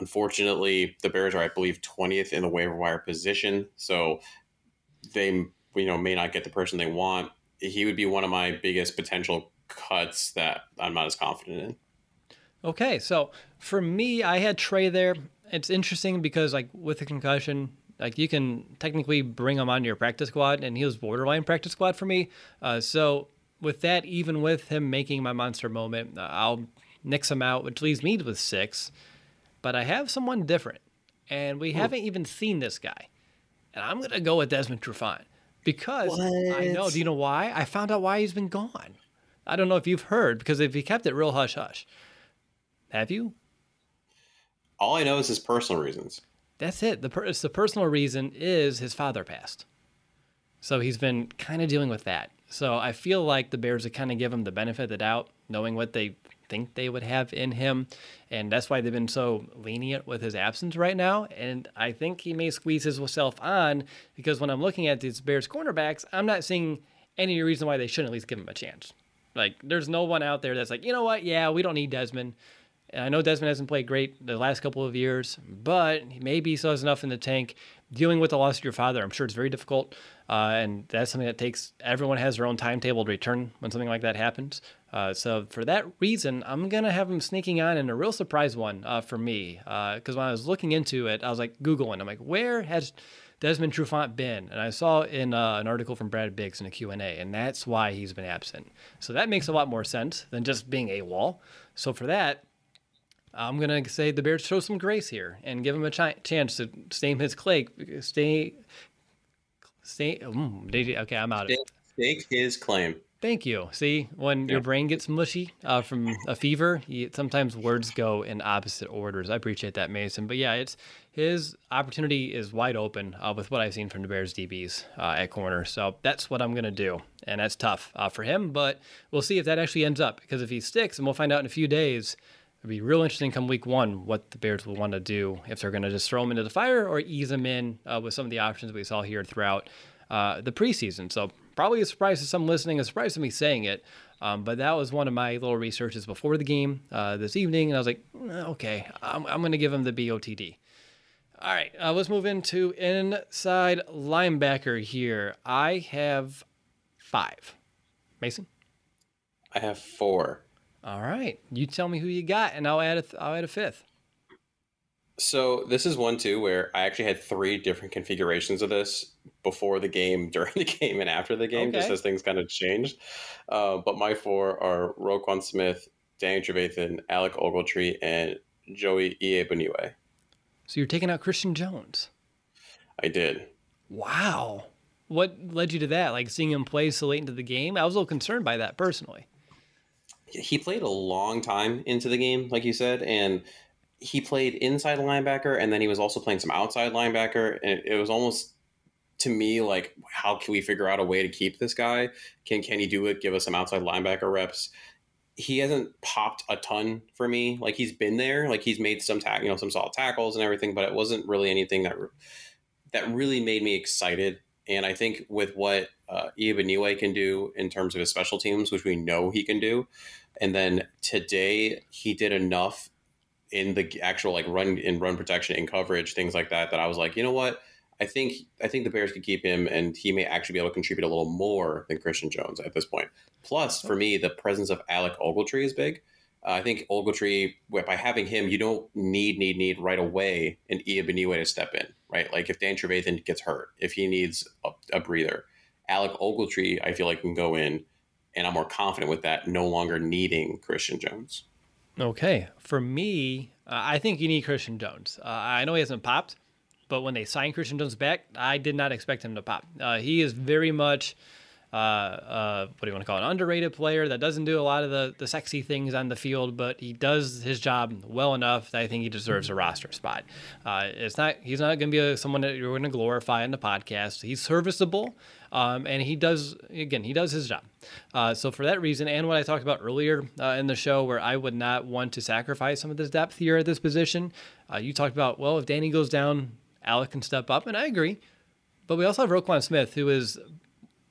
Unfortunately, the Bears are, I believe, twentieth in the waiver wire position, so they you know may not get the person they want. He would be one of my biggest potential cuts that I'm not as confident in. Okay, so for me, I had Tre there. It's interesting because like with the concussion, like you can technically bring him on your practice squad, and he was borderline practice squad for me. Uh, so with that, even with him making my monster moment, uh, I'll nix him out, which leaves me with six. But I have someone different, and we Ooh. haven't even seen this guy. And I'm gonna go with Desmond Trufant because what? I know. Do you know why? I found out why he's been gone. I don't know if you've heard because if he kept it real hush hush. Have you? All I know is his personal reasons. That's it. The per- the personal reason is his father passed. So he's been kind of dealing with that. So I feel like the Bears would kind of give him the benefit of the doubt, knowing what they think they would have in him. And that's why they've been so lenient with his absence right now. And I think he may squeeze himself on because when I'm looking at these Bears cornerbacks, I'm not seeing any reason why they shouldn't at least give him a chance. Like, there's no one out there that's like, you know what? Yeah, we don't need Desmond. And I know Desmond hasn't played great the last couple of years, but maybe he still has enough in the tank. Dealing with the loss of your father, I'm sure it's very difficult. Uh, and that's something that takes, everyone has their own timetable to return when something like that happens. Uh, so for that reason, I'm going to have him sneaking on in a real surprise one uh, for me. Because uh, when I was looking into it, I was like Googling, I'm like, where has Desmond Trufant been? And I saw in uh, an article from Brad Biggs in a Q&A, and that's why he's been absent. So that makes a lot more sense than just being AWOL. So for that, I'm gonna say the Bears show some grace here and give him a ch- chance to stay his clay, stay, stay. Mm, okay, I'm out of it. Stake his claim. Thank you. See, when yeah. your brain gets mushy uh, from a fever, you, sometimes words go in opposite orders. I appreciate that, Mason. But yeah, it's his opportunity is wide open uh, with what I've seen from the Bears DBs uh, at corner. So that's what I'm going to do, and that's tough uh, for him. But we'll see if that actually ends up because if he sticks, and we'll find out in a few days. It'd be real interesting come week one what the Bears will want to do if they're going to just throw him into the fire or ease him in uh, with some of the options we saw here throughout uh, the preseason. So probably a surprise to some listening, a surprise to me saying it. Um, but that was one of my little researches before the game uh, this evening, and I was like, mm, okay, I'm, I'm going to give him the BOTD. All right, uh, let's move into inside linebacker here. I have five. Mason? I have four. All right, you tell me who you got, and I'll add a th- I'll add a fifth. So this is one too where I actually had three different configurations of this before the game, during the game, and after the game, okay. just as things kind of changed. Uh, but my four are Roquan Smith, Danny Trevathan, Alec Ogletree, and Joey Iyiegbuniwe. So you're taking out Christian Jones. I did. Wow. What led you to that? Like seeing him play so late into the game? I was a little concerned by that personally. He played a long time into the game, like you said, and he played inside linebacker and then he was also playing some outside linebacker and it, was almost to me like how can we figure out a way to keep this guy? Can can he do it? Give us some outside linebacker reps. He hasn't popped a ton for me. Like he's been there. Like he's made some tack you know some solid tackles and everything but it wasn't really anything that that really made me excited and I think with what uh, Iyiegbuniwe can do in terms of his special teams, which we know he can do, and then today he did enough in the actual like run in run protection and coverage, things like that, that I was like, you know what? I think I think the Bears could keep him, and he may actually be able to contribute a little more than Christian Jones at this point. Plus, for me, the presence of Alec Ogletree is big. Uh, I think Ogletree, by having him, you don't need need need right away an Iyiegbuniwe to step in, right? Like if Dan Trevathan gets hurt, if he needs a, a breather, Alec Ogletree, I feel like can go in, and I'm more confident with that, no longer needing Christian Jones. Okay. For me, uh, I think you need Christian Jones. Uh, I know he hasn't popped, but when they signed Christian Jones back, I did not expect him to pop. Uh, he is very much, uh, uh, what do you want to call it, an underrated player that doesn't do a lot of the, the sexy things on the field, but he does his job well enough that I think he deserves a roster spot. Uh, it's not he's not going to be a, someone that you're going to glorify in the podcast. He's serviceable. Um, and he does, again, he does his job. Uh, so for that reason, and what I talked about earlier uh, in the show, where I would not want to sacrifice some of this depth here at this position, uh, you talked about, well, if Danny goes down, Alec can step up, and I agree. But we also have Roquan Smith, who is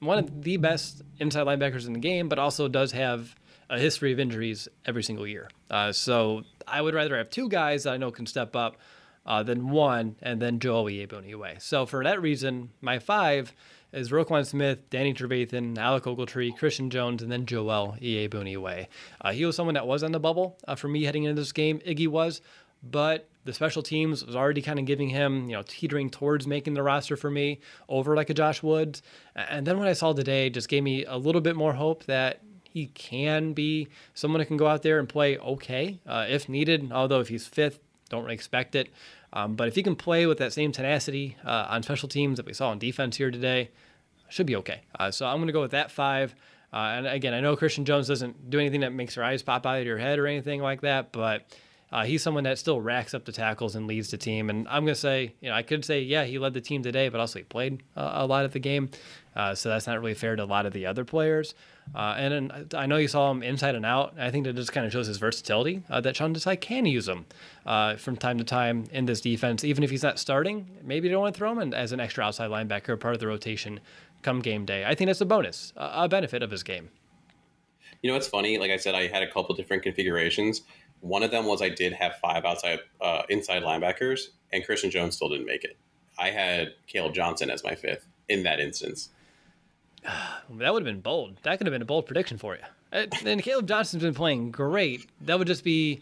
one of the best inside linebackers in the game, but also does have a history of injuries every single year. Uh, so I would rather have two guys that I know can step up uh, than one, and then Joel Iyiegbuniwe. So for that reason, my five is Roquan Smith, Danny Trevathan, Alec Ogletree, Christian Jones, and then Joel Iyiegbuniwe. Uh, he was someone that was on the bubble uh, for me heading into this game. Iggy was, but the special teams was already kind of giving him, you know, teetering towards making the roster for me over like a Josh Woods. And then what I saw today just gave me a little bit more hope that he can be someone who can go out there and play okay uh, if needed. Although if he's fifth, don't really expect it. Um, but if he can play with that same tenacity uh, on special teams that we saw on defense here today, should be okay. Uh, so I'm going to go with that five. Uh, and again, I know Christian Jones doesn't do anything that makes your eyes pop out of your head or anything like that, but uh, he's someone that still racks up the tackles and leads the team. And I'm going to say, you know, I could say, yeah, he led the team today, but also he played uh, a lot of the game. Uh, so that's not really fair to a lot of the other players. Uh, and then I know you saw him inside and out. I think that just kind of shows his versatility uh, that Sean Desai can use him uh, from time to time in this defense, even if he's not starting. Maybe you don't want to throw him as an extra outside linebacker, part of the rotation come game day. I think that's a bonus, a benefit of his game. You know, it's funny. Like I said, I had a couple different configurations. One of them was I did have five outside, uh, inside linebackers, and Christian Jones still didn't make it. I had Caleb Johnson as my fifth in that instance. that would have been bold. That could have been a bold prediction for you. And Caleb Johnson's been playing great. That would just be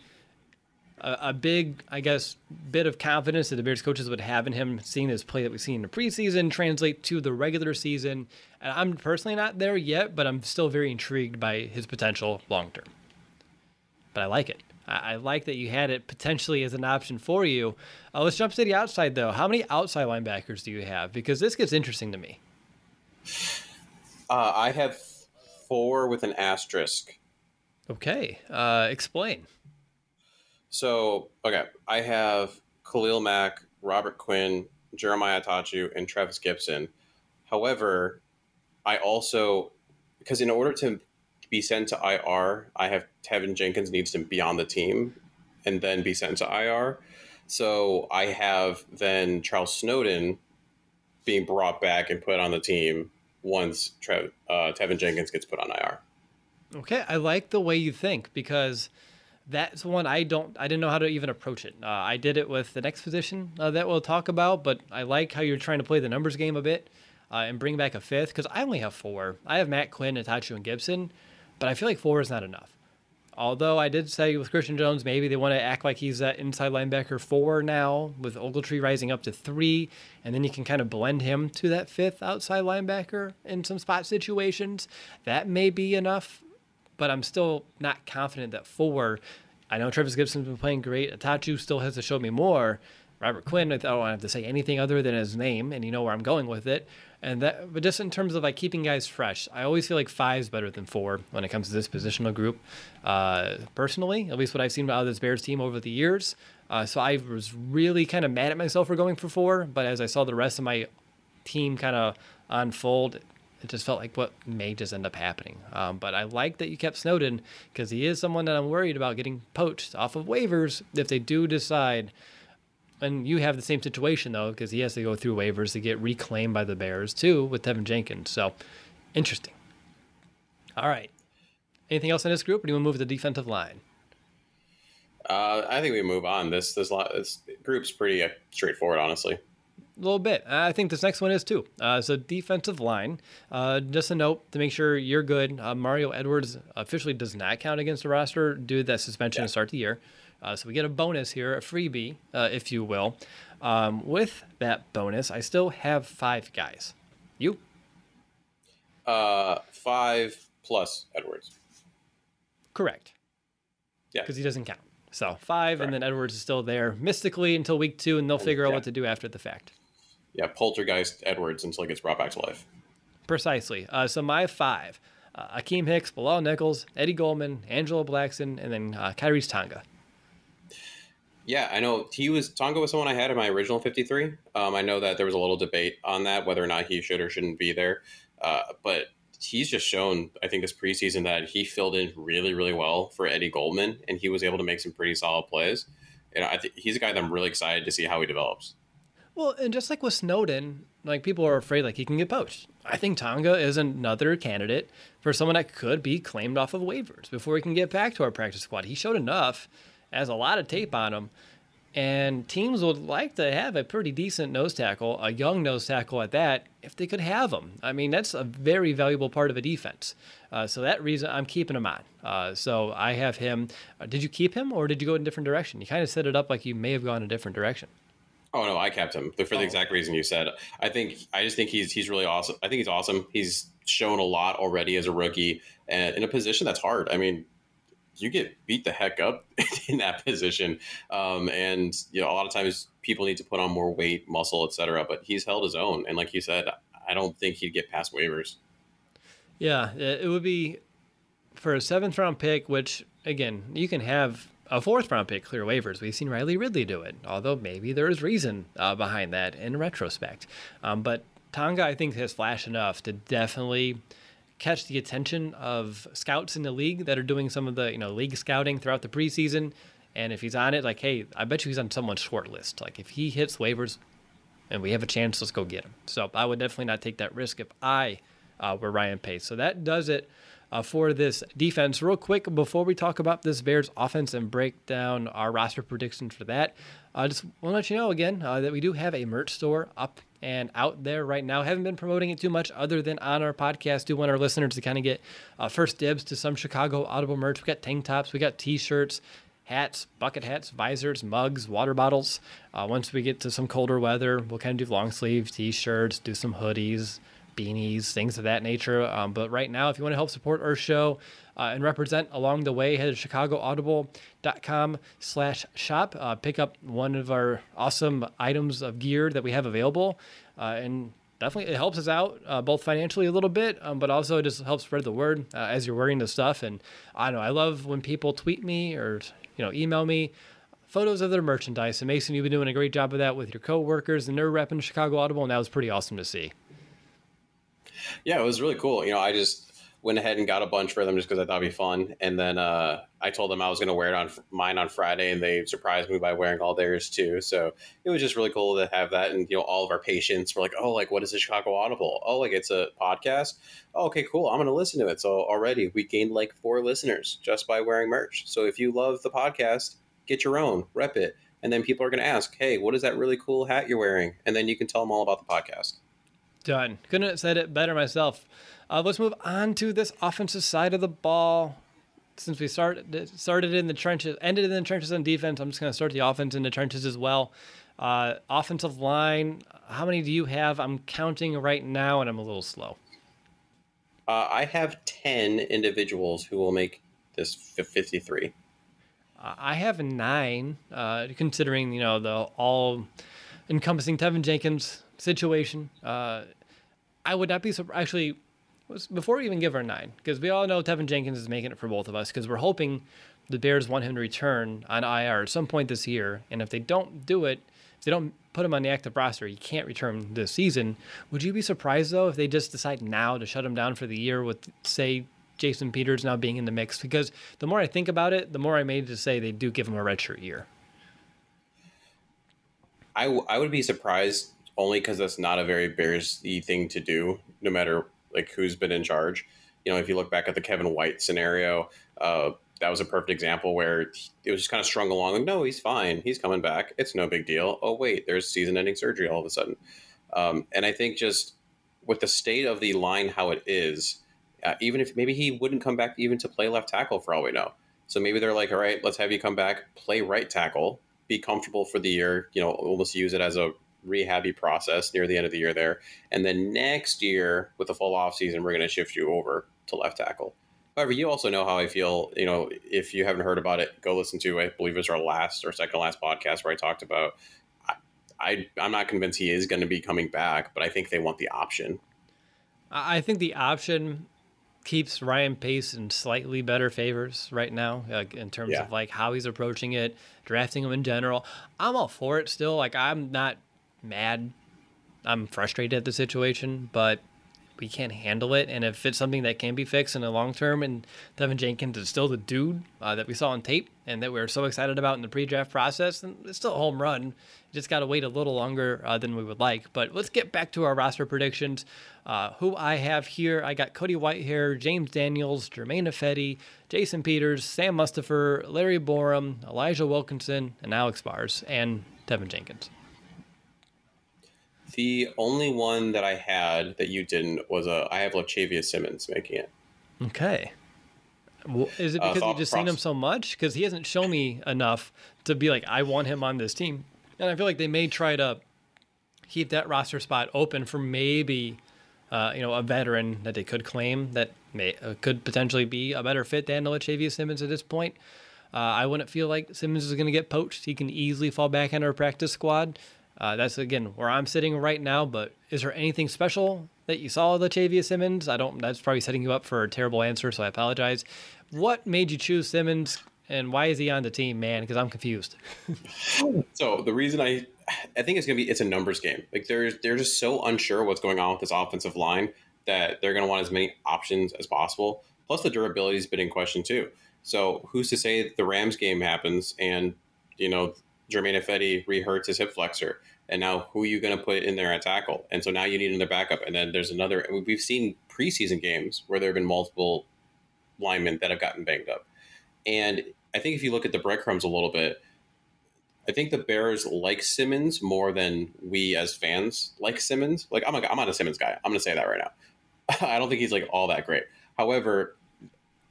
a, a, big, I guess, bit of confidence that the Bears coaches would have in him, seeing this play that we've seen in the preseason translate to the regular season. And I'm personally not there yet, but I'm still very intrigued by his potential long term. But I like it. I, I like that you had it potentially as an option for you. Uh, let's jump to the outside, though. How many outside linebackers do you have? Because this gets interesting to me. Uh, I have four with an asterisk. Okay, uh, explain. So, okay, I have Khalil Mack, Robert Quinn, Jeremiah Attaochu, and Trevis Gipson. However, I also, because in order to be sent to IR, I have Teven Jenkins needs to be on the team and then be sent to IR. So I have then Charles Snowden being brought back and put on the team once Trev, uh, Teven Jenkins gets put on IR. Okay, I like the way you think because that's one I don't I didn't know how to even approach it. Uh, I did it with the next position uh, that we'll talk about, but I like how you're trying to play the numbers game a bit uh, and bring back a fifth because I only have four. I have Mack Quinn, Attaochu, and Gipson, but I feel like four is not enough. Although I did say with Christian Jones, maybe they want to act like he's that inside linebacker four now, with Ogletree rising up to three, and then you can kind of blend him to that fifth outside linebacker in some spot situations. That may be enough, but I'm still not confident that four. I know Trevis Gipson's been playing great. Attaochu still has to show me more. Robert Quinn, I don't have to say anything other than his name, and you know where I'm going with it. And that, but just in terms of like keeping guys fresh, I always feel like five is better than four when it comes to this positional group. Uh, personally, at least what I've seen out of this Bears team over the years. Uh, so I was really kind of mad at myself for going for four, but as I saw the rest of my team kind of unfold, it just felt like what may just end up happening. Um, but I like that you kept Snowden because he is someone that I'm worried about getting poached off of waivers if they do decide and you have the same situation though, because he has to go through waivers to get reclaimed by the Bears too with Teven Jenkins. So interesting. All right. Anything else in this group, or do you want to move to the defensive line? Uh, I think we move on. This this, lot, this group's pretty uh, straightforward, honestly. A little bit. I think this next one is too. Uh, so defensive line. Uh, just a note to make sure you're good. Uh, Mario Edwards officially does not count against the roster due to that suspension yeah. to start the year. Uh, so we get a bonus here, a freebie, uh, if you will. Um, with that bonus, I still have five guys. You? Uh, five plus Edwards. Correct. Yeah. Because he doesn't count. So five, Correct. and then Edwards is still there mystically until week two, and they'll figure yeah. out what to do after the fact. Yeah, poltergeist Edwards until he gets brought back to life. Precisely. Uh, so my five: uh, Akiem Hicks, Bilal Nichols, Eddie Goldman, Angelo Blackson, and then uh, Khyiris Tonga. Yeah, I know he was Tonga was someone I had in my original 53. Um, I know that there was a little debate on that whether or not he should or shouldn't be there, uh, but he's just shown I think this preseason that he filled in really really well for Eddie Goldman and he was able to make some pretty solid plays. And I think he's a guy that I'm really excited to see how he develops. Well, and just like with Snowden, like people are afraid like he can get poached. I think Tonga is another candidate for someone that could be claimed off of waivers before he can get back to our practice squad. He showed enough has a lot of tape on him. And teams would like to have a pretty decent nose tackle, a young nose tackle at that, if they could have him. I mean, that's a very valuable part of a defense. Uh, so that reason I'm keeping him on. Uh, so I have him. Uh, did you keep him or did you go in a different direction? You kind of set it up like you may have gone a different direction. Oh no, I kept him for the oh. exact reason you said. I think I just think he's he's really awesome. I think he's awesome. He's shown a lot already as a rookie and in a position that's hard. I mean, you get beat the heck up in that position. Um, and you know, a lot of times people need to put on more weight, muscle, etc. But he's held his own, and like you said, I don't think he'd get past waivers. Yeah, it would be for a seventh round pick, which again you can have a fourth round pick clear waivers. We've seen Riley Ridley do it, although maybe there is reason uh, behind that in retrospect. Um, but Tonga, I think, has flashed enough to definitely catch the attention of scouts in the league that are doing some of the you know league scouting throughout the preseason. And if he's on it, like, hey, I bet you he's on someone's short list. Like, if he hits waivers and we have a chance, let's go get him. So I would definitely not take that risk if I uh, were Ryan Pace. So that does it uh, for this defense. Real quick, before we talk about this Bears offense and break down our roster predictions for that, I uh, just want to let you know again uh, that we do have a merch store up and out there right now. Haven't been promoting it too much other than on our podcast. Do want our listeners to kind of get uh, first dibs to some Chicago Audible merch. We got tank tops, we got t-shirts, hats, bucket hats, visors, mugs, water bottles. Uh, once we get to some colder weather, we'll kind of do long sleeves, t-shirts, do some hoodies, beanies, things of that nature. Um, but right now, if you want to help support our show uh, and represent along the way, head to chicagoaudible.com slash shop. Uh, pick up one of our awesome items of gear that we have available. Uh, and definitely it helps us out uh, both financially a little bit, um, but also it just helps spread the word uh, as you're wearing the stuff. And I know, I love when people tweet me or you know email me photos of their merchandise. And Mason, you've been doing a great job of that with your coworkers, and they're repping Chicago Audible, and that was pretty awesome to see. Yeah, it was really cool. You know, I just went ahead and got a bunch for them just because I thought it'd be fun. And then uh, I told them I was going to wear it on mine on Friday, and they surprised me by wearing all theirs too. So it was just really cool to have that. And you know, all of our patients were like, "Oh, like what is the Chicago Audible? Oh, like it's a podcast. Oh, okay, cool. I'm going to listen to it." So already we gained like four listeners just by wearing merch. So if you love the podcast, get your own, rep it, and then people are going to ask, "Hey, what is that really cool hat you're wearing?" And then you can tell them all about the podcast. Done. Couldn't have said it better myself. Uh, let's move on to this offensive side of the ball. Since we started started in the trenches, ended in the trenches on defense, I'm just going to start the offense in the trenches as well. Uh, offensive line, how many do you have? I'm counting right now, and I'm a little slow. Uh, I have 10 individuals who will make this 53. Uh, I have nine, uh, considering you know the all encompassing Teven Jenkins situation. Uh, I would not be surprised. Actually, before we even give our nine, because we all know Teven Jenkins is making it for both of us, because we're hoping the Bears want him to return on IR at some point this year. And if they don't do it, if they don't put him on the active roster, he can't return this season. Would you be surprised though if they just decide now to shut him down for the year with say Jason Peters now being in the mix? Because the more I think about it, the more I made to say they do give him a redshirt year. I, w- I would be surprised only because that's not a very Bears thing to do, no matter like who's been in charge. You know, if you look back at the Kevin White scenario, uh, that was a perfect example where it was just kind of strung along. Like, no, he's fine. He's coming back. It's no big deal. Oh, wait, there's season ending surgery all of a sudden. Um, and I think just with the state of the line how it is, uh, even if maybe he wouldn't come back even to play left tackle for all we know. So maybe they're like, all right, let's have you come back, play right tackle, be comfortable for the year, you know, almost use it as a rehabby process near the end of the year there. And then next year, with the full off season, we're going to shift you over to left tackle. However, you also know how I feel. You know, if you haven't heard about it, go listen to I believe it was our last or second last podcast where I talked about. I, I I'm not convinced he is going to be coming back, but I think they want the option. I think the option keeps Ryan Pace in slightly better favors right now like in terms yeah. of like how he's approaching it, drafting him in general. I'm all for it still. Like I'm not mad. I'm frustrated at the situation, but we can't handle it. And if it's something that can be fixed in the long term, and Teven Jenkins is still the dude uh, that we saw on tape and that we were so excited about in the pre-draft process, then it's still a home run. Just got to wait a little longer uh, than we would like. But let's get back to our roster predictions. Uh, who I have here, I got Cody Whitehair, James Daniels, Germain Ifedi, Jason Peters, Sam Mustipher, Larry Borom, Elijah Wilkinson, and Alex Bars, and Teven Jenkins. The only one that I had that you didn't was a I have Latavius Simmons making it. Okay. Well, is it uh, because uh, you just seen him so much? Because he hasn't shown me enough to be like, I want him on this team. And I feel like they may try to keep that roster spot open for maybe, uh, you know, a veteran that they could claim that may uh, could potentially be a better fit than Latavius Simmons at this point. Uh, I wouldn't feel like Simmons is going to get poached. He can easily fall back into our practice squad. Uh, that's again where I'm sitting right now. But is there anything special that you saw Latavius Simmons? I don't. That's probably setting you up for a terrible answer, so I apologize. What made you choose Simmons, and why is he on the team, man? Because I'm confused. so the reason I, I think it's gonna be it's a numbers game. Like they're they're just so unsure what's going on with this offensive line that they're gonna want as many options as possible. Plus the durability has been in question too. So who's to say the Rams game happens and you know Germain Ifedi rehurts his hip flexor. And now who are you going to put in there at tackle? And so now you need another backup. And then there's another. We've seen preseason games where there have been multiple linemen that have gotten banged up. And I think if you look at the breadcrumbs a little bit, I think the Bears like Simmons more than we as fans like Simmons. Like I'm, a, I'm not a Simmons guy. I'm going to say that right now. I don't think he's like all that great. However,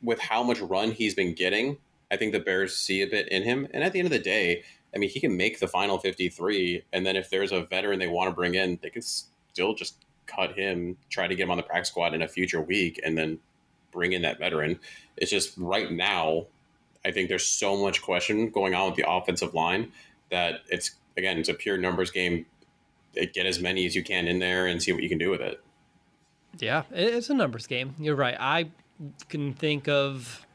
with how much run he's been getting, I think the Bears see a bit in him. And at the end of the day, I mean, he can make the final 53. And then if there's a veteran they want to bring in, they can still just cut him, try to get him on the practice squad in a future week, and then bring in that veteran. It's just right now, I think there's so much question going on with the offensive line that it's again it's a pure numbers game. Get as many as you can in there and see what you can do with it. Yeah, it's a numbers game. You're right. I can think of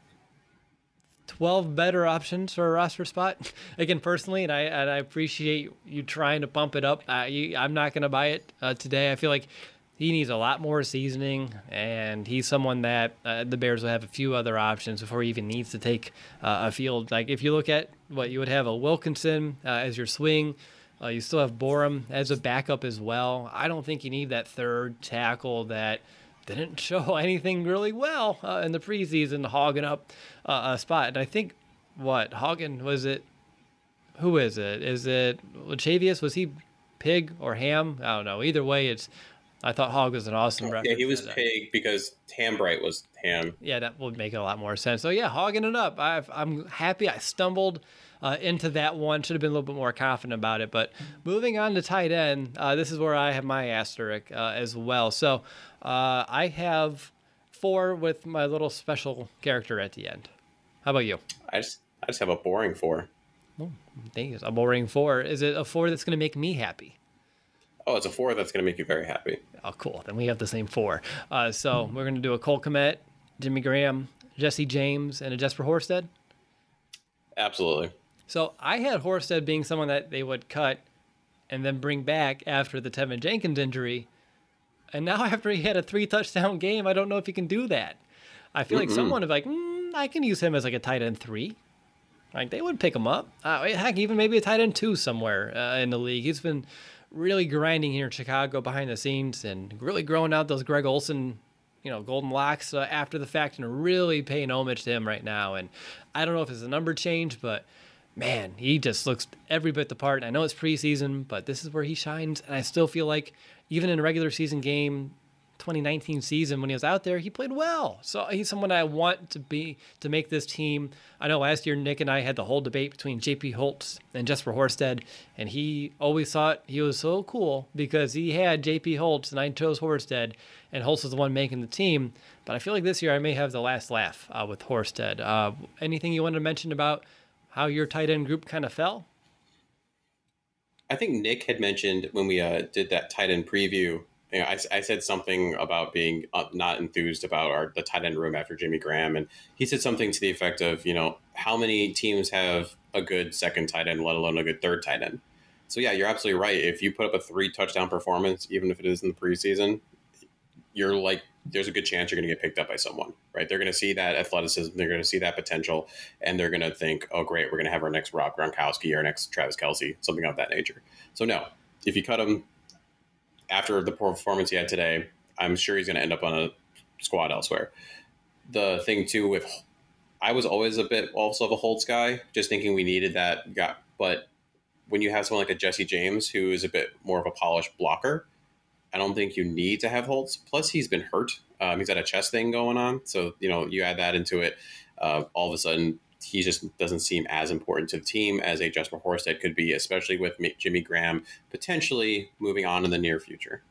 12 better options for a roster spot. Again, personally, and I and I appreciate you trying to bump it up. Uh, you, I'm not going to buy it uh, today. I feel like he needs a lot more seasoning, and he's someone that uh, the Bears will have a few other options before he even needs to take uh, a field. Like if you look at what you would have a Wilkinson uh, as your swing. Uh, you still have Borom as a backup as well. I don't think you need that third tackle that didn't show anything really well uh, in the preseason, hogging up uh, a spot. And I think what Hagen was it? Who is it? Is it Chavius? Was he pig or ham? I don't know. Either way, it's. I thought Hog was an awesome reference. Yeah, he was pig because Hambright was ham. Yeah, that would make a lot more sense. So yeah, hogging it up. i am happy. I stumbled uh, into that one. Should have been a little bit more confident about it. But moving on to tight end, uh, this is where I have my asterisk uh, as well. So uh, I have four with my little special character at the end. How about you? I just I just have a boring four. Oh, thank you. A boring four. Is it a four that's going to make me happy? Oh, it's a four that's going to make you very happy. Oh, cool. Then we have the same four. Uh, so we're going to do a Cole Kmet, Jimmy Graham, Jesse James, and a Jesper Horsted. Absolutely. So I had Horsted being someone that they would cut and then bring back after the Teven Jenkins injury. And now after he had a three touchdown game, I don't know if he can do that. I feel mm like someone would like, mm, I can use him as like a tight end three. Like they would pick him up. Uh, heck, even maybe a tight end two somewhere uh, in the league. He's been really grinding here in Chicago behind the scenes and really growing out those Greg Olsen, you know, golden locks uh, after the fact and really paying homage to him right now. And I don't know if it's a number change, but man, he just looks every bit the part. And I know it's preseason, but this is where he shines. And I still feel like even in a regular season game, 2019 season when he was out there, he played well. So he's someone I want to be to make this team. I know last year Nick and I had the whole debate between JP Holtz and Jesper Horsted, and he always thought he was so cool because he had JP Holtz and I chose Horsted, and Holtz was the one making the team. But I feel like this year I may have the last laugh uh, with Horsted. Uh, anything you wanted to mention about how your tight end group kind of fell? I think Nick had mentioned when we uh, did that tight end preview. You know, I, I, said something about being uh, not enthused about our the tight end room after Jimmy Graham, and he said something to the effect of, you know, how many teams have a good second tight end, let alone a good third tight end. So yeah, you're absolutely right. If you put up a three touchdown performance, even if it is in the preseason, you're like there's a good chance you're going to get picked up by someone, right? They're going to see that athleticism, they're going to see that potential, and they're going to think, oh, great, we're going to have our next Rob Gronkowski, our next Travis Kelce, something of that nature. So, no, if you cut him after the performance he had today, I'm sure he's going to end up on a squad elsewhere. The thing, too, with I was always a bit also of a Holtz guy, just thinking we needed that guy. But when you have someone like a Jesse James, who is a bit more of a polished blocker, I don't think you need to have Holtz. Plus, he's been hurt. Um, he's had a chest thing going on. So, you know, you add that into it. Uh, all of a sudden, he just doesn't seem as important to the team as a Jesper Horsted could be, especially with Jimmy Graham potentially moving on in the near future.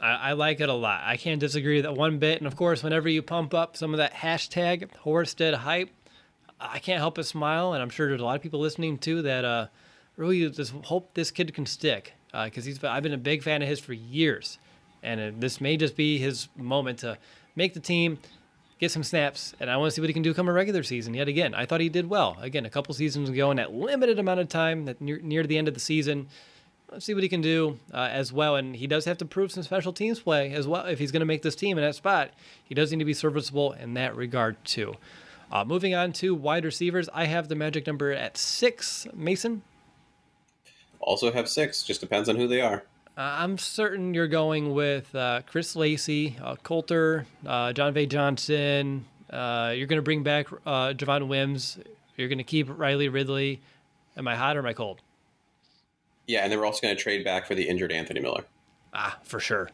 I, I like it a lot. I can't disagree with that one bit. And of course, whenever you pump up some of that hashtag Horsted hype, I can't help but smile. And I'm sure there's a lot of people listening too that uh, really just hope this kid can stick because uh, he's I've been a big fan of his for years, and uh, this may just be his moment to make the team, get some snaps, and I want to see what he can do come a regular season. Yet again, I thought he did well. Again, a couple seasons ago in that limited amount of time, that near, near the end of the season. Let's see what he can do uh, as well. And he does have to prove some special teams play as well if he's going to make this team in that spot. He does need to be serviceable in that regard too. Uh, moving on to wide receivers, I have the magic number at six. Mason, also have six. Just depends on who they are. Uh, I'm certain you're going with uh, Chris Lacey, uh, Coulter, uh, Jon'Vea Johnson. Uh, you're going to bring back uh, Javon Wims. You're going to keep Riley Ridley. Am I hot or am I cold? Yeah, and then we're also going to trade back for the injured Anthony Miller. Ah, for sure.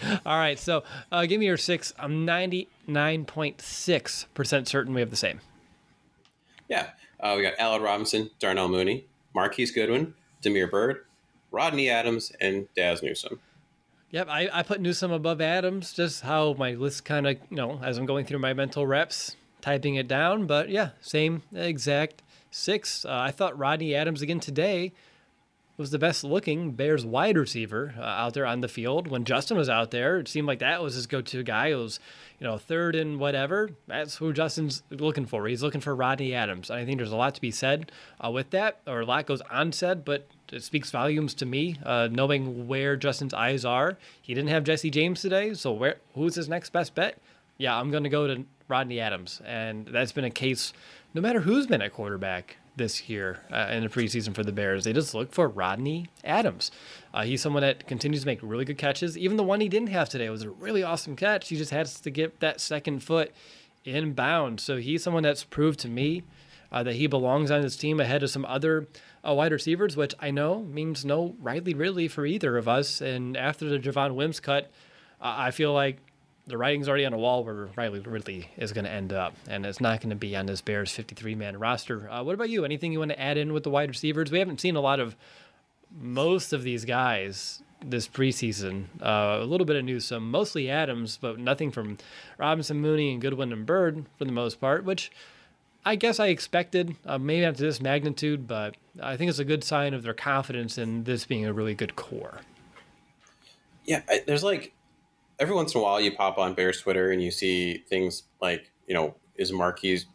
All right, so uh, give me your six. I'm 99.6% certain we have the same. Yeah, uh, we got Allen Robinson, Darnell Mooney, Marquise Goodwin, Damiere Byrd, Rodney Adams and Dazz Newsome. Yep, I, I put Newsome above Adams, just how my list kind of, you know, as I'm going through my mental reps, typing it down. But yeah, same exact six. Uh, I thought Rodney Adams again today was the best looking Bears wide receiver uh, out there on the field. When Justin was out there, it seemed like that was his go to guy. It was, you know, third and whatever. That's who Justin's looking for. He's looking for Rodney Adams. I think there's a lot to be said uh, with that, or a lot goes unsaid, but it speaks volumes to me, uh, knowing where Justin's eyes are. He didn't have Jesse James today, so where who's his next best bet? Yeah, I'm going to go to Rodney Adams, and that's been a case no matter who's been at quarterback this year uh, in the preseason for the Bears. They just look for Rodney Adams. Uh, he's someone that continues to make really good catches. Even the one he didn't have today was a really awesome catch. He just has to get that second foot in bound. So he's someone that's proved to me uh, that he belongs on his team ahead of some other uh, wide receivers, which I know means no Riley Ridley for either of us. And after the Javon Wims cut, uh, I feel like the writing's already on the wall where Riley Ridley is going to end up, and it's not going to be on this Bears 53 man roster. Uh, what about you? Anything you want to add in with the wide receivers? We haven't seen a lot of most of these guys this preseason. Uh, a little bit of news, some mostly Adams, but nothing from Robinson, Mooney, and Goodwin and Byrd for the most part, which I guess I expected, uh, maybe not to this magnitude, but I think it's a good sign of their confidence in this being a really good corps. Yeah, I, there's like every once in a while you pop on Bears Twitter and you see things like, you know, is Marquise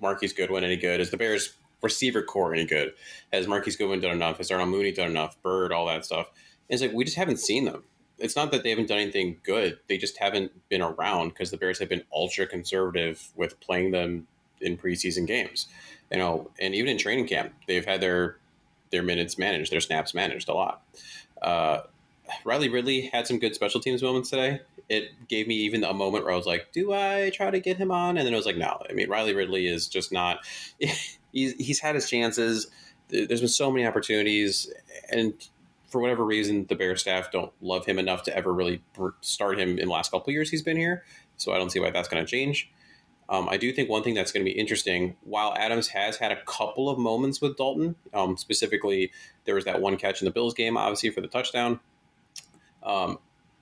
Marquise Goodwin any good? Is the Bears receiver corps any good? Has Marquise Goodwin done enough? Has Darnell Mooney done enough? Byrd, all that stuff. And it's like we just haven't seen them. It's not that they haven't done anything good. They just haven't been around because the Bears have been ultra conservative with playing them in preseason games. You know, and even in training camp, they've had their their minutes managed, their snaps managed a lot. Uh, Riley Ridley had some good special teams moments today. It gave me even a moment where I was like, "Do I try to get him on?" And then I was like, "No." I mean, Riley Ridley is just not. He's he's had his chances. There's been so many opportunities, and for whatever reason, the Bear staff don't love him enough to ever really start him in the last couple years he's been here. So I don't see why that's going to change. Um, I do think one thing that's going to be interesting, while Adams has had a couple of moments with Dalton, um, specifically there was that one catch in the Bills game, obviously for the touchdown. Um,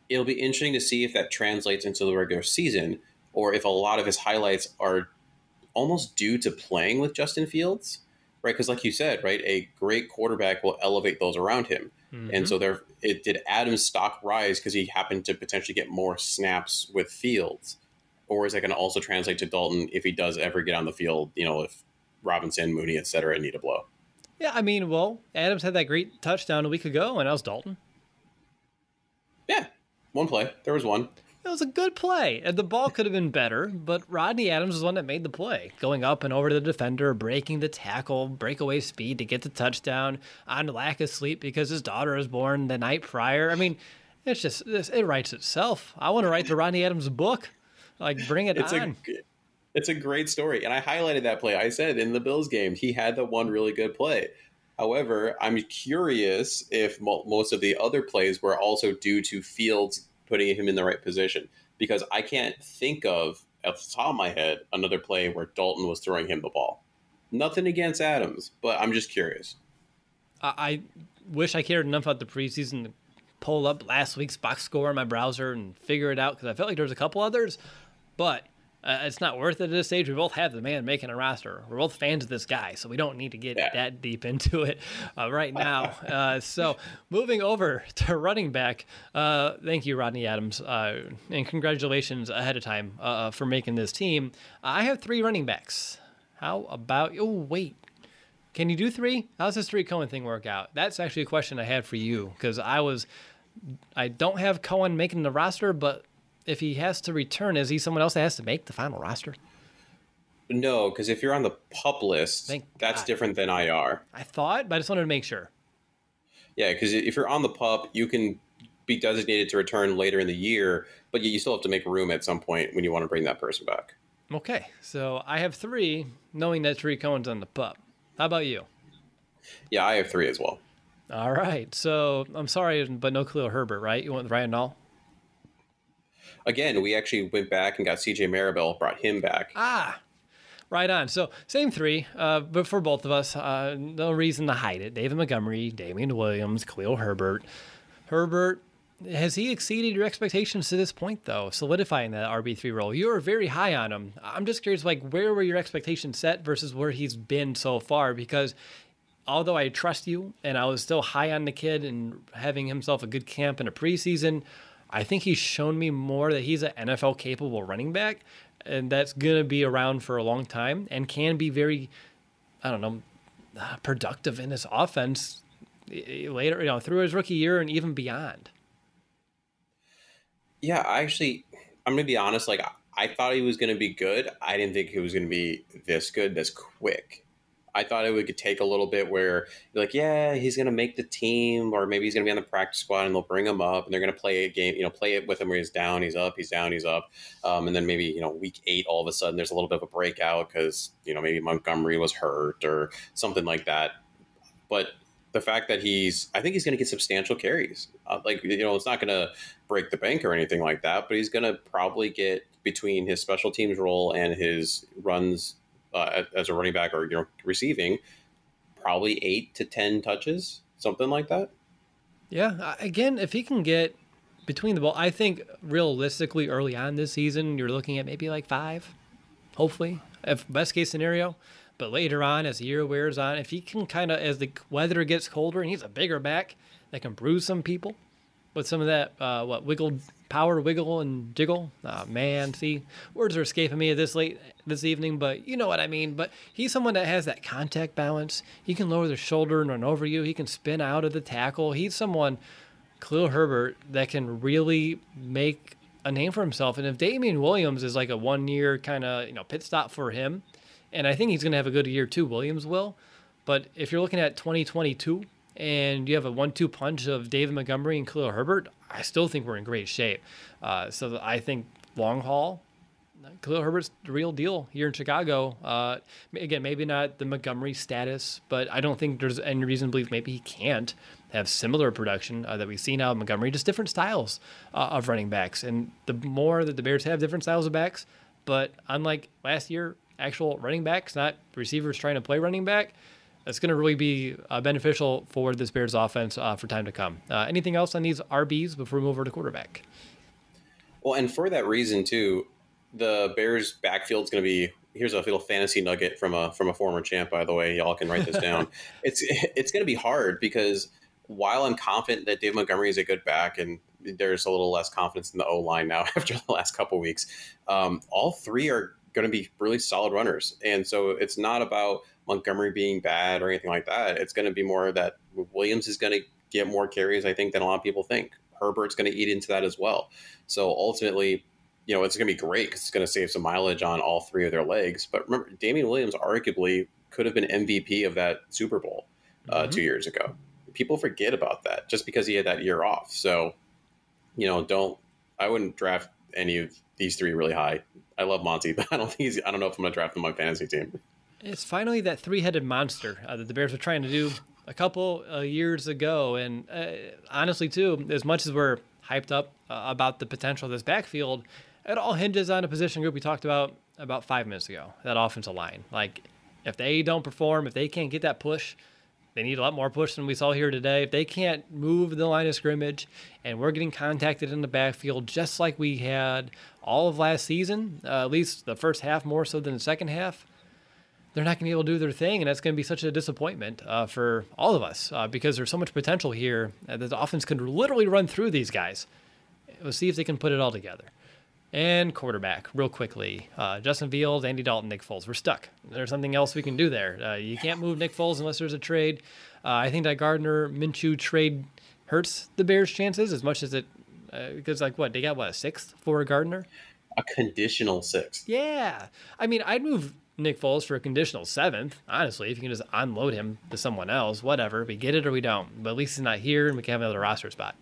it'll be interesting to see if that translates into the regular season or if a lot of his highlights are almost due to playing with Justin Fields, right? Because, like you said, right, a great quarterback will elevate those around him. Mm-hmm. And so there, it did Adams' stock rise because he happened to potentially get more snaps with Fields, or is that going to also translate to Dalton if he does ever get on the field? You know, if Robinson, Mooney, et cetera, need a blow. Yeah, I mean, well, Adams had that great touchdown a week ago, and that was Dalton. Yeah, one play. There was one. It was a good play. And the ball could have been better, but Rodney Adams was the one that made the play. Going up and over to the defender, breaking the tackle, breakaway speed to get the touchdown on lack of sleep because his daughter was born the night prior. I mean, it's just, it writes itself. I want to write the Rodney Adams book. Like, bring it it's on. A, it's a great story. And I highlighted that play. I said in the Bills game, he had the one really good play. However, I'm curious if most of the other plays were also due to Fields putting him in the right position because I can't think of at the top of my head another play where Dalton was throwing him the ball. Nothing against Adams, but I'm just curious. I wish I cared enough about the preseason to pull up last week's box score in my browser and figure it out because I felt like there was a couple others, but uh, it's not worth it at this stage. We both have the man making a roster. We're both fans of this guy, so we don't need to get yeah. that deep into it uh, right now. Uh, so moving over to running back, uh, thank you, Rodney Adams, uh, and congratulations ahead of time uh, for making this team. I have three running backs. How about? Oh wait, can you do three? How's this three Cohen thing work out? That's actually a question I had for you because I was, I don't have Cohen making the roster, but if he has to return, is he someone else that has to make the final roster? No, because if you're on the pup list, Thank that's God. different than IR. I thought, but I just wanted to make sure. Yeah, because if you're on the pup, you can be designated to return later in the year, but you still have to make room at some point when you want to bring that person back. Okay, so I have three, knowing that Tarik Cohen's on the pup. How about you? Yeah, I have three as well. All right, so I'm sorry, but no Khalil Herbert, right? You want Ryan Nall? Again, we actually went back and got CJ Marable, brought him back. Ah, Right on. So same three, uh, but for both of us, uh, no reason to hide it. David Montgomery, Damien Williams, Khalil Herbert. Herbert, has he exceeded your expectations to this point, though, solidifying that RB three role? You were very high on him. I'm just curious, like, where were your expectations set versus where he's been so far? Because although I trust you, and I was still high on the kid and having himself a good camp in a preseason, I think he's shown me more that he's an NFL capable running back, and that's gonna be around for a long time and can be very, I don't know, productive in his offense eh, eh, later, you know, through his rookie year and even beyond. Yeah, I actually, I'm gonna be honest. Like, I thought he was gonna be good. I didn't think he was gonna be this good, this quick. I thought it would take a little bit where you're like, yeah, he's gonna make the team, or maybe he's gonna be on the practice squad, and they'll bring him up, and they're gonna play a game, you know, play it with him where he's down, he's up, he's down, he's up, um, and then maybe you know, week eight, all of a sudden, there's a little bit of a breakout because you know maybe Montgomery was hurt or something like that. But the fact that he's, I think he's going to get substantial carries. Uh, like, you know, it's not going to break the bank or anything like that, but he's going to probably get between his special teams role and his runs uh, as a running back or, you know, receiving, probably eight to 10 touches, something like that. Yeah. Again, if he can get between the ball, I think realistically early on this season, you're looking at maybe like five, hopefully, if best case scenario. But later on, as the year wears on, if he can kind of, as the weather gets colder and he's a bigger back that can bruise some people with some of that, uh, what, wiggle, power, wiggle, and jiggle. Man, see, words are escaping me this late this evening, but you know what I mean. But he's someone that has that contact balance. He can lower the shoulder and run over you. He can spin out of the tackle. He's someone, Khalil Herbert, that can really make a name for himself. And if Damien Williams is like a one year kind of, you know, pit stop for him, and I think he's going to have a good year too. Williams will, but if you're looking at 2022 and you have a one-two punch of David Montgomery and Khalil Herbert, I still think we're in great shape. Uh, so I think long haul, Khalil Herbert's the real deal here in Chicago. Uh, again, maybe not the Montgomery status, but I don't think there's any reason to believe maybe he can't have similar production uh, that we've seen out of Montgomery, just different styles uh, of running backs. And the more that the Bears have different styles of backs, but unlike last year, actual running backs, not receivers trying to play running back, that's going to really be uh, beneficial for this Bears offense uh, for time to come. Uh, anything else on these RBs before we move over to quarterback? Well, and for that reason too, the Bears backfield is going to be. Here's a little fantasy nugget from a from a former champ, by the way. Y'all can write this down. it's it's going to be hard because while I'm confident that Dave Montgomery is a good back, and there's a little less confidence in the O line now after the last couple weeks, um, all three are going to be really solid runners. And so it's not about Montgomery being bad or anything like that. It's going to be more that Williams is going to get more carries, I think, than a lot of people think. Herbert's going to eat into that as well. So ultimately, you know, it's going to be great because it's going to save some mileage on all three of their legs. But remember, Damien Williams arguably could have been MVP of that Super Bowl uh, mm-hmm. two years ago. People forget about that just because he had that year off. So, you know, don't, I wouldn't draft any of these three really high. I love Monty, but I don't think he's. I don't know if I'm going to draft him on my fantasy team. It's finally that three-headed monster uh, that the Bears were trying to do a couple uh, years ago, and uh, honestly, too, as much as we're hyped up uh, about the potential of this backfield, it all hinges on a position group we talked about about five minutes ago. That offensive line, like if they don't perform, if they can't get that push, they need a lot more push than we saw here today. If they can't move the line of scrimmage and we're getting contacted in the backfield just like we had all of last season, uh, at least the first half more so than the second half, they're not going to be able to do their thing. And that's going to be such a disappointment uh, for all of us uh, because there's so much potential here that the offense could literally run through these guys. We'll see if they can put it all together. And quarterback, real quickly. Uh, Justin Fields, Andy Dalton, Nick Foles. We're stuck. There's something else we can do there. Uh, you can't move Nick Foles unless there's a trade. Uh, I think that Gardner Minshew trade hurts the Bears' chances as much as it, because uh, like what they got what a sixth for Gardner, a conditional sixth. Yeah, I mean I'd move Nick Foles for a conditional seventh. Honestly, if you can just unload him to someone else, whatever. We get it or we don't. But at least he's not here, and we can have another roster spot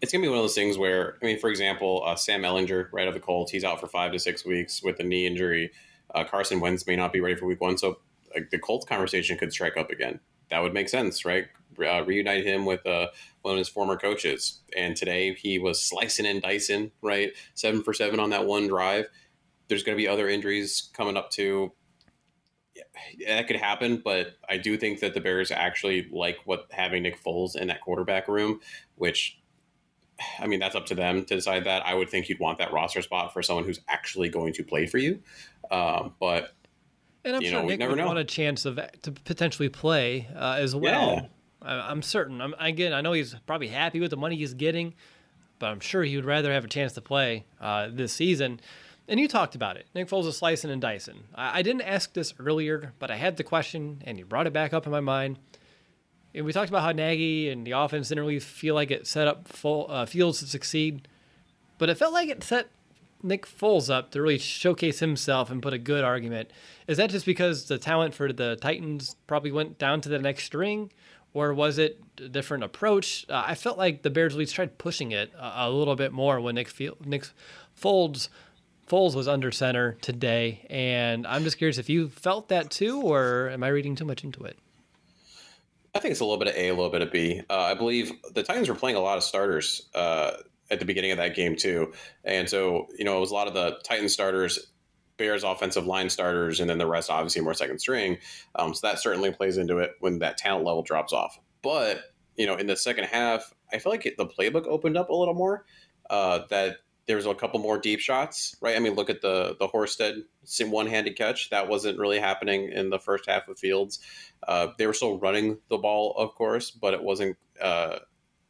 it's gonna be one of those things where I mean, for example, uh, Sam Ehlinger, right of the Colts, he's out for five to six weeks with a knee injury. Uh, Carson Wentz may not be ready for Week One, so like, the Colts conversation could strike up again. That would make sense, right? Uh, reunite him with uh, one of his former coaches, and today he was slicing and dicing, right, seven for seven on that one drive. There's going to be other injuries coming up too. Yeah, that could happen, but I do think that the Bears actually like what having Nick Foles in that quarterback room, which I mean, that's up to them to decide that. I would think you'd want that roster spot for someone who's actually going to play for you. Um, but and I'm you sure know, Nick never would know. want a chance of to potentially play uh, as well. Yeah. I, I'm certain. I'm, again, I know he's probably happy with the money he's getting, but I'm sure he would rather have a chance to play uh, this season. And you talked about it. Nick Foles is slicing and dicing. I, I didn't ask this earlier, but I had the question, and you brought it back up in my mind. And we talked about how Nagy and the offense didn't really feel like it set up full, uh, Fields to succeed, but it felt like it set Nick Foles up to really showcase himself and put a good argument. Is that just because the talent for the Titans probably went down to the next string, or was it a different approach? Uh, I felt like the Bears at least tried pushing it a, a little bit more when Nick Nick Foles Foles was under center today, and I'm just curious if you felt that too, or am I reading too much into it? I think it's a little bit of A, a little bit of B. Uh, I believe the Titans were playing a lot of starters uh, at the beginning of that game too, and so you know it was a lot of the Titans starters, Bears offensive line starters, and then the rest obviously more second string. Um, so that certainly plays into it when that talent level drops off. But you know in the second half, I feel like the playbook opened up a little more. Uh, that there was a couple more deep shots, right? I mean, look at the the Horsted one-handed catch that wasn't really happening in the first half of Fields. Uh, they were still running the ball, of course, but it wasn't uh,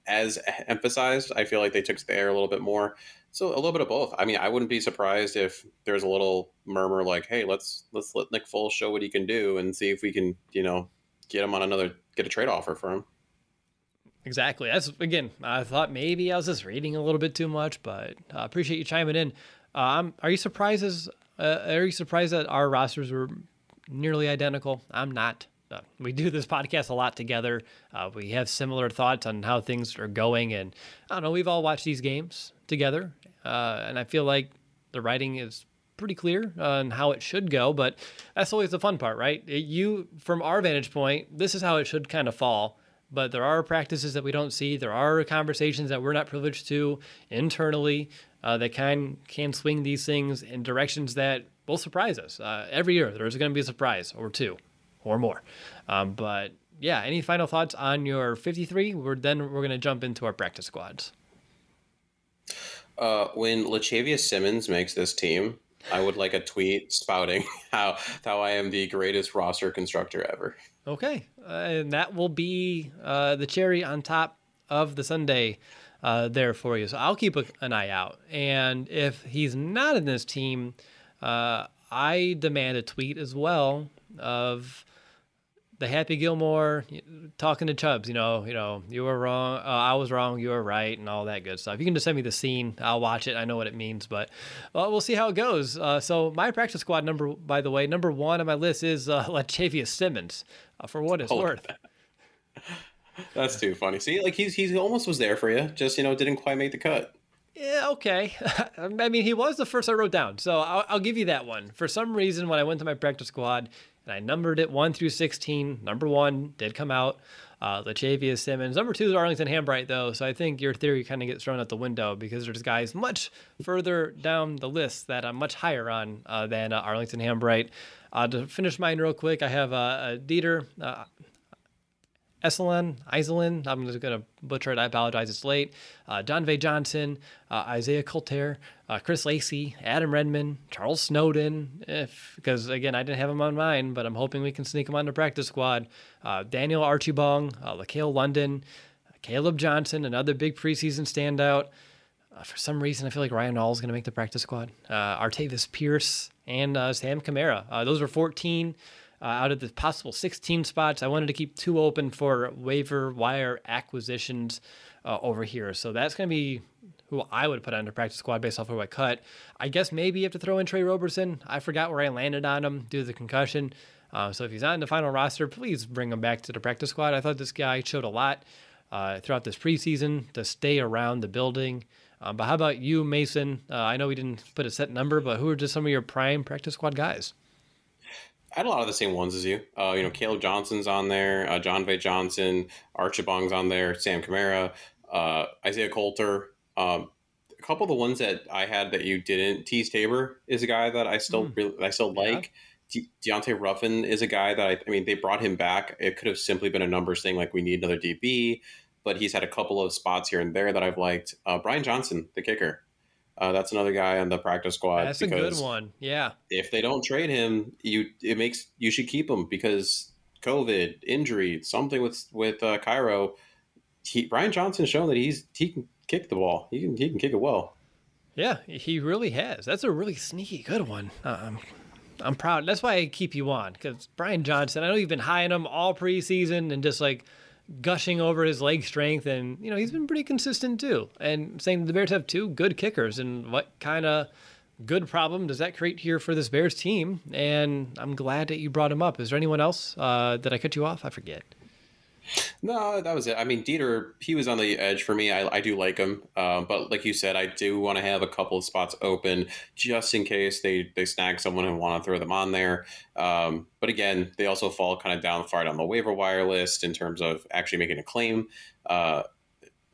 as emphasized. I feel like they took to the air a little bit more. So a little bit of both. I mean, I wouldn't be surprised if there's a little murmur like, "Hey, let's let's let Nick Foles show what he can do and see if we can, you know, get him on another get a trade offer for him." Exactly. That's again. I thought maybe I was just reading a little bit too much, but I uh, appreciate you chiming in. Um, are you surprised? As, uh, are you surprised that our rosters were nearly identical? I'm not. Uh, we do this podcast a lot together. Uh, we have similar thoughts on how things are going, and I don't know. We've all watched these games together, uh, and I feel like the writing is pretty clear on how it should go. But that's always the fun part, right? It, you, from our vantage point, this is how it should kind of fall but there are practices that we don't see. There are conversations that we're not privileged to internally uh, that can can swing these things in directions that will surprise us. Uh, every year, there's going to be a surprise or two or more. Um, but yeah, any final thoughts on your 53? We're then we're going to jump into our practice squads. Uh, when Lachavious Simmons makes this team, I would like a tweet spouting how how I am the greatest roster constructor ever. Okay, and that will be uh, the cherry on top of the Sunday uh, there for you. So I'll keep a, an eye out. And if he's not in this team, uh, I demand a tweet as well of the Happy Gilmore talking to Chubbs. You know, you know, you were wrong. Uh, I was wrong. You were right, and all that good stuff. You can just send me the scene. I'll watch it. I know what it means, but well, we'll see how it goes. Uh, so my practice squad number, by the way, number one on my list is uh, Lachavious Simmons. Uh, for what it's Oh. worth. That's too funny. See, like he's he's almost was there for you, just you know didn't quite make the cut. Yeah, okay. I mean, he was the first I wrote down, so I'll, I'll give you that one. For some reason, when I went to my practice squad and I numbered it one through sixteen, number one did come out. Uh, Simmons. Number two is Arlington Hambright, though, so I think your theory kind of gets thrown out the window because there's guys much further down the list that I'm much higher on uh, than uh, Arlington Hambright. Uh, to finish mine real quick, I have uh, uh, Dieter. Uh, Esselin, Iselin, I'm just going to butcher it. I apologize. It's late. Uh, V. Johnson, uh, Isaiah Coulter, uh, Chris Lacy, Adam Redmond, Charles Snowden, if because again, I didn't have him on mine, but I'm hoping we can sneak him on the practice squad. Uh, Daniel Archibong, uh, LaCale London, Caleb Johnson, another big preseason standout. Uh, for some reason, I feel like Ryan Hall is going to make the practice squad. Uh, Artavis Pierce and uh, Sam Kamara. Uh, those were 14 uh, out of the possible 16 spots. I wanted to keep two open for waiver wire acquisitions uh, over here. So that's going to be who I would put on the practice squad based off who I cut. I guess maybe you have to throw in Tre Roberson. I forgot where I landed on him due to the concussion. Uh, so if he's not in the final roster, please bring him back to the practice squad. I thought this guy showed a lot uh, throughout this preseason to stay around the building. Um, but how about you, Mason? Uh, I know we didn't put a set number, but who are just some of your prime practice squad guys? I had a lot of the same ones as you. Uh, you know, Caleb Johnson's on there, uh, John Vay Johnson, Archibong's on there, Sam Kamara, uh, Isaiah Coulter. Um, a couple of the ones that I had that you didn't. Teez Tabor is a guy that I still mm. really, I still like. De- Deontay Ruffin is a guy that I, I mean they brought him back. It could have simply been a numbers thing, like we need another DB, but he's had a couple of spots here and there that I've liked. Uh, Brian Johnson, the kicker, uh, that's another guy on the practice squad. That's a good one. Yeah. If they don't trade him, you it makes you should keep him because COVID, injury, something with with uh, Cairo. He, Brian Johnson's shown that he's he can kick the ball. He can he can kick it well. Yeah, he really has. That's a really sneaky good one. Um, I'm proud. That's why I keep you on because Brian Johnson. I know you've been high on him all preseason and just like gushing over his leg strength, and you know he's been pretty consistent too. And saying the Bears have two good kickers, and what kind of good problem does that create here for this Bears team? And I'm glad that you brought him up. Is there anyone else uh, that I cut you off? I forget. No, that was it. I mean, Dieter, he was on the edge for me. I, I do like him, um, but like you said, I do want to have a couple of spots open just in case they they snag someone and want to throw them on there. Um, but again, they also fall kind of down far down the waiver wire list in terms of actually making a claim. Uh,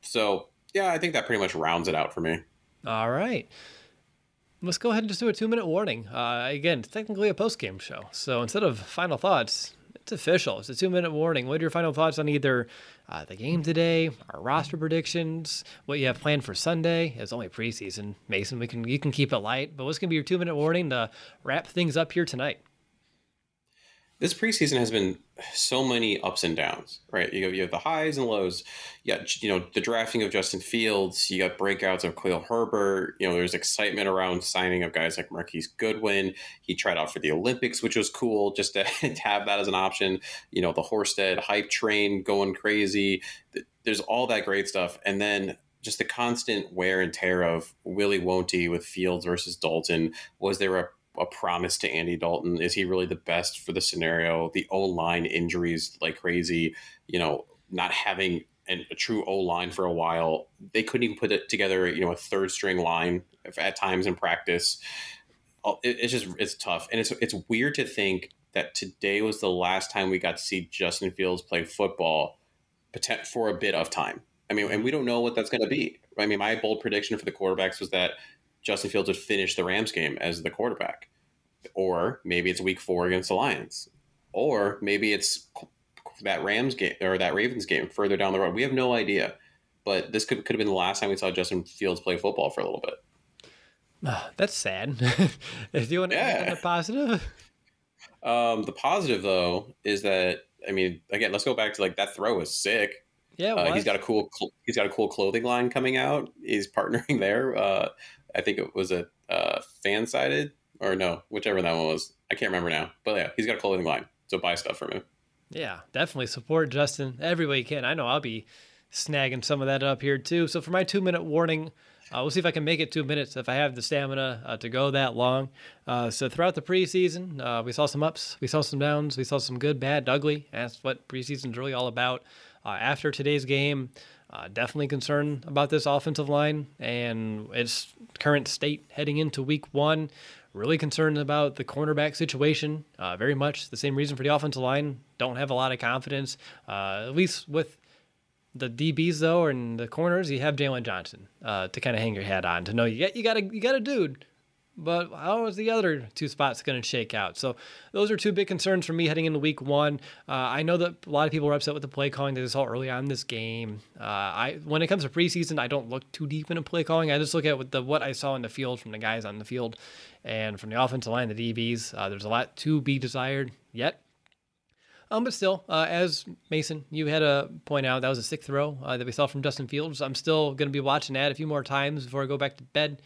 so yeah, I think that pretty much rounds it out for me. All right. Let's go ahead and just do a two minute warning. Uh, again, technically a post game show. So instead of final thoughts, it's official. It's a two minute warning. What are your final thoughts on either uh, the game today, our roster predictions, what you have planned for Sunday? It's only preseason, Mason. We can you can keep it light, but what's gonna be your two minute warning to wrap things up here tonight? This preseason has been so many ups and downs, right? You have, you have the highs and lows. You got, you know, the drafting of Justin Fields. You got breakouts of Khalil Herbert. You know, there's excitement around signing of guys like Marquise Goodwin. He tried out for the Olympics, which was cool just to, to have that as an option. You know, the Horsted hype train going crazy. There's all that great stuff. And then just the constant wear and tear of Willie won't with Fields versus Dalton. Was there a a promise to Andy Dalton? Is he really the best for the scenario? The O line injuries like crazy, you know, not having an, a true O line for a while. They couldn't even put it together, you know, a third string line at times in practice. Oh, it, it's just it's tough, and it's it's weird to think that today was the last time we got to see Justin Fields play football for a bit of time. I mean, and we don't know what that's going to be. I mean, my bold prediction for the quarterbacks was that Justin Fields would finish the Rams game as the quarterback. Or maybe it's week four against the Lions. Or maybe it's that Rams game or that Ravens game further down the road. We have no idea. But this could, could have been the last time we saw Justin Fields play football for a little bit. Oh, that's sad. if you want to yeah. the positive. Um, the positive though is that I mean, again, let's go back to like that throw was sick. Yeah, uh, he's got a cool he's got a cool clothing line coming out. He's partnering there. Uh, I think it was a uh, FanSided or no, whichever that one was. I can't remember now. But yeah, he's got a clothing line, so buy stuff from him. Yeah, definitely support Justin every way you can. I know I'll be snagging some of that up here too. So for my two minute warning, uh, we'll see if I can make it two minutes if I have the stamina uh, to go that long. Uh, so throughout the preseason, uh, we saw some ups, we saw some downs, we saw some good, bad, ugly. That's what preseason's really all about. Uh, after today's game, uh, definitely concerned about this offensive line and its current state heading into week one. Really concerned about the cornerback situation. Uh, very much the same reason for the offensive line. Don't have a lot of confidence, uh, at least with the DBs though, and the corners. You have Jaylon Johnson uh, to kind of hang your hat on to know you got you got a you got a dude but how is the other two spots going to shake out? So those are two big concerns for me heading into week one. Uh, I know that a lot of people are upset with the play calling that they saw early on in this game. Uh, I when it comes to preseason, I don't look too deep into play calling. I just look at what the what I saw in the field from the guys on the field and from the offensive line, the DBs. Uh, there's a lot to be desired yet. Um, but still, uh, as Mason, you had a point out that was a sixth throw uh, that we saw from Justin Fields. I'm still going to be watching that a few more times before I go back to bed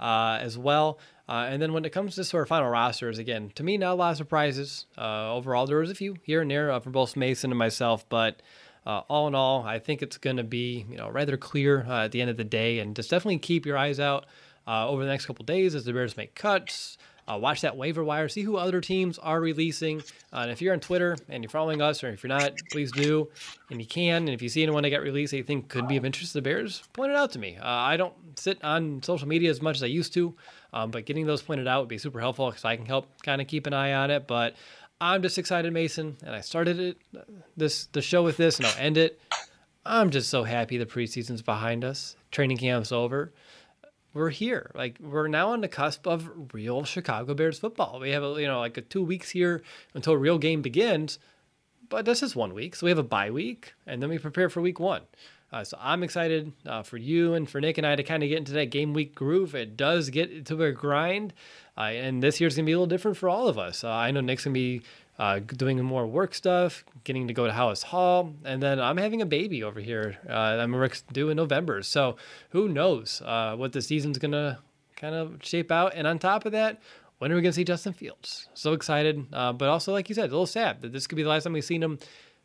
uh, as well. Uh, and then when it comes to sort of final rosters, again, to me, not a lot of surprises. Uh, overall, there was a few here and there uh, for both Mason and myself, but uh, all in all, I think it's going to be you know rather clear uh, at the end of the day, and just definitely keep your eyes out uh, over the next couple days as the Bears make cuts. Uh, watch that waiver wire, see who other teams are releasing. Uh, and if you're on Twitter and you're following us, or if you're not, please do. And you can. And if you see anyone that got released that you think could be of interest to the Bears, point it out to me. Uh, I don't sit on social media as much as I used to, um, but getting those pointed out would be super helpful because I can help kind of keep an eye on it. But I'm just excited, Mason, and I started it this the show with this, and I'll end it. I'm just so happy the preseason's behind us. Training camp's over we're here. Like we're now on the cusp of real Chicago Bears football. We have a, you know like a two weeks here until real game begins, but this is one week, so we have a bye week, and then we prepare for week one. Uh, so I'm excited uh, for you and for Nick and I to kind of get into that game week groove. It does get to a grind, uh, and this year's gonna be a little different for all of us. Uh, I know Nick's gonna be uh, doing more work stuff, getting to go to Halas Hall, and then I'm having a baby over here. Uh, I'm due in November, so who knows what the season's gonna kind of shape out. And on top of that, when are we going to see Justin Fields? So excited, uh, but also, like you said, a little sad that this could be the last time we've seen him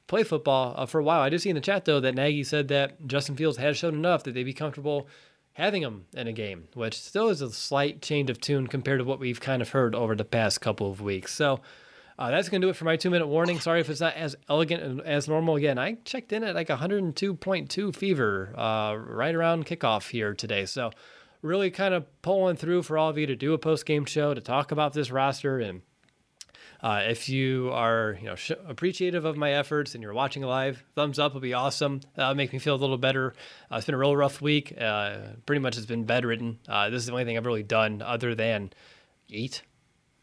play football uh, for a while. I did see in the chat though that Nagy said that Justin Fields has shown enough that they'd be comfortable having him in a game, which still is a slight change of tune compared to what we've kind of heard over the past couple of weeks. So uh, that's going to do it for my two minute warning. Sorry if it's not as elegant as normal. Again, I checked in at like 102.2 fever uh, right around kickoff here today. So really kind of pulling through for all of you to do a post game show to talk about this roster and uh, if you are, you know, sh- appreciative of my efforts and you're watching live, thumbs up would be awesome. That'll make me feel a little better. Uh, it's been a real rough week. Uh, pretty much it's been bedridden. Uh, this is the only thing I've really done other than eat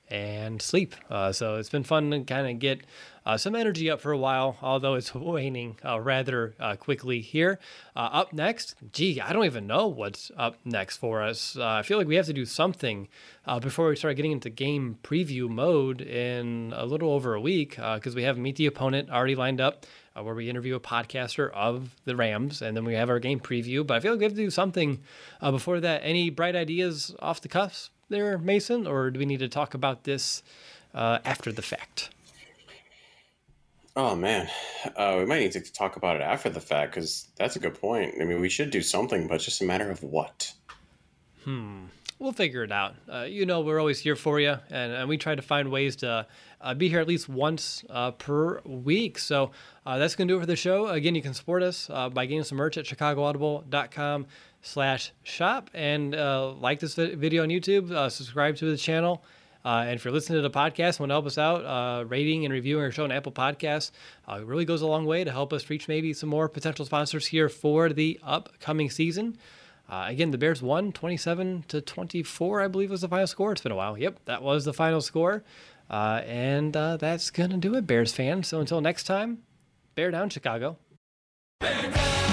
and sleep. Uh, so it's been fun to kind of get uh, some energy up for a while, although it's waning uh, rather uh, quickly here. Uh, up next, gee, I don't even know what's up next for us. Uh, I feel like we have to do something before we start getting into game preview mode in a little over a week because we have Meet the Opponent already lined up. where we interview a podcaster of the Rams, and then we have our game preview. But I feel like we have to do something before that. Any bright ideas off the cuffs there, Mason, or do we need to talk about this after the fact? Oh man, uh, we might need to talk about it after the fact because that's a good point. I mean, we should do something, but it's just a matter of what. Hmm. We'll figure it out. Uh, you know, we're always here for you, and, and we try to find ways to uh, be here at least once uh, per week. So uh, that's going to do it for the show. Again, you can support us uh, by getting some merch at chicagoaudible.com slash shop and like this video on YouTube, subscribe to the channel. Uh, and if you're listening to the podcast want to help us out, uh, rating and reviewing our show on Apple Podcasts uh, really goes a long way to help us reach maybe some more potential sponsors here for the upcoming season. Uh, again, the Bears won 27 to 24, I believe was the final score. It's been a while. Yep, that was the final score. Uh, and uh, that's going to do it, Bears fans. So until next time, bear down, Chicago. Bears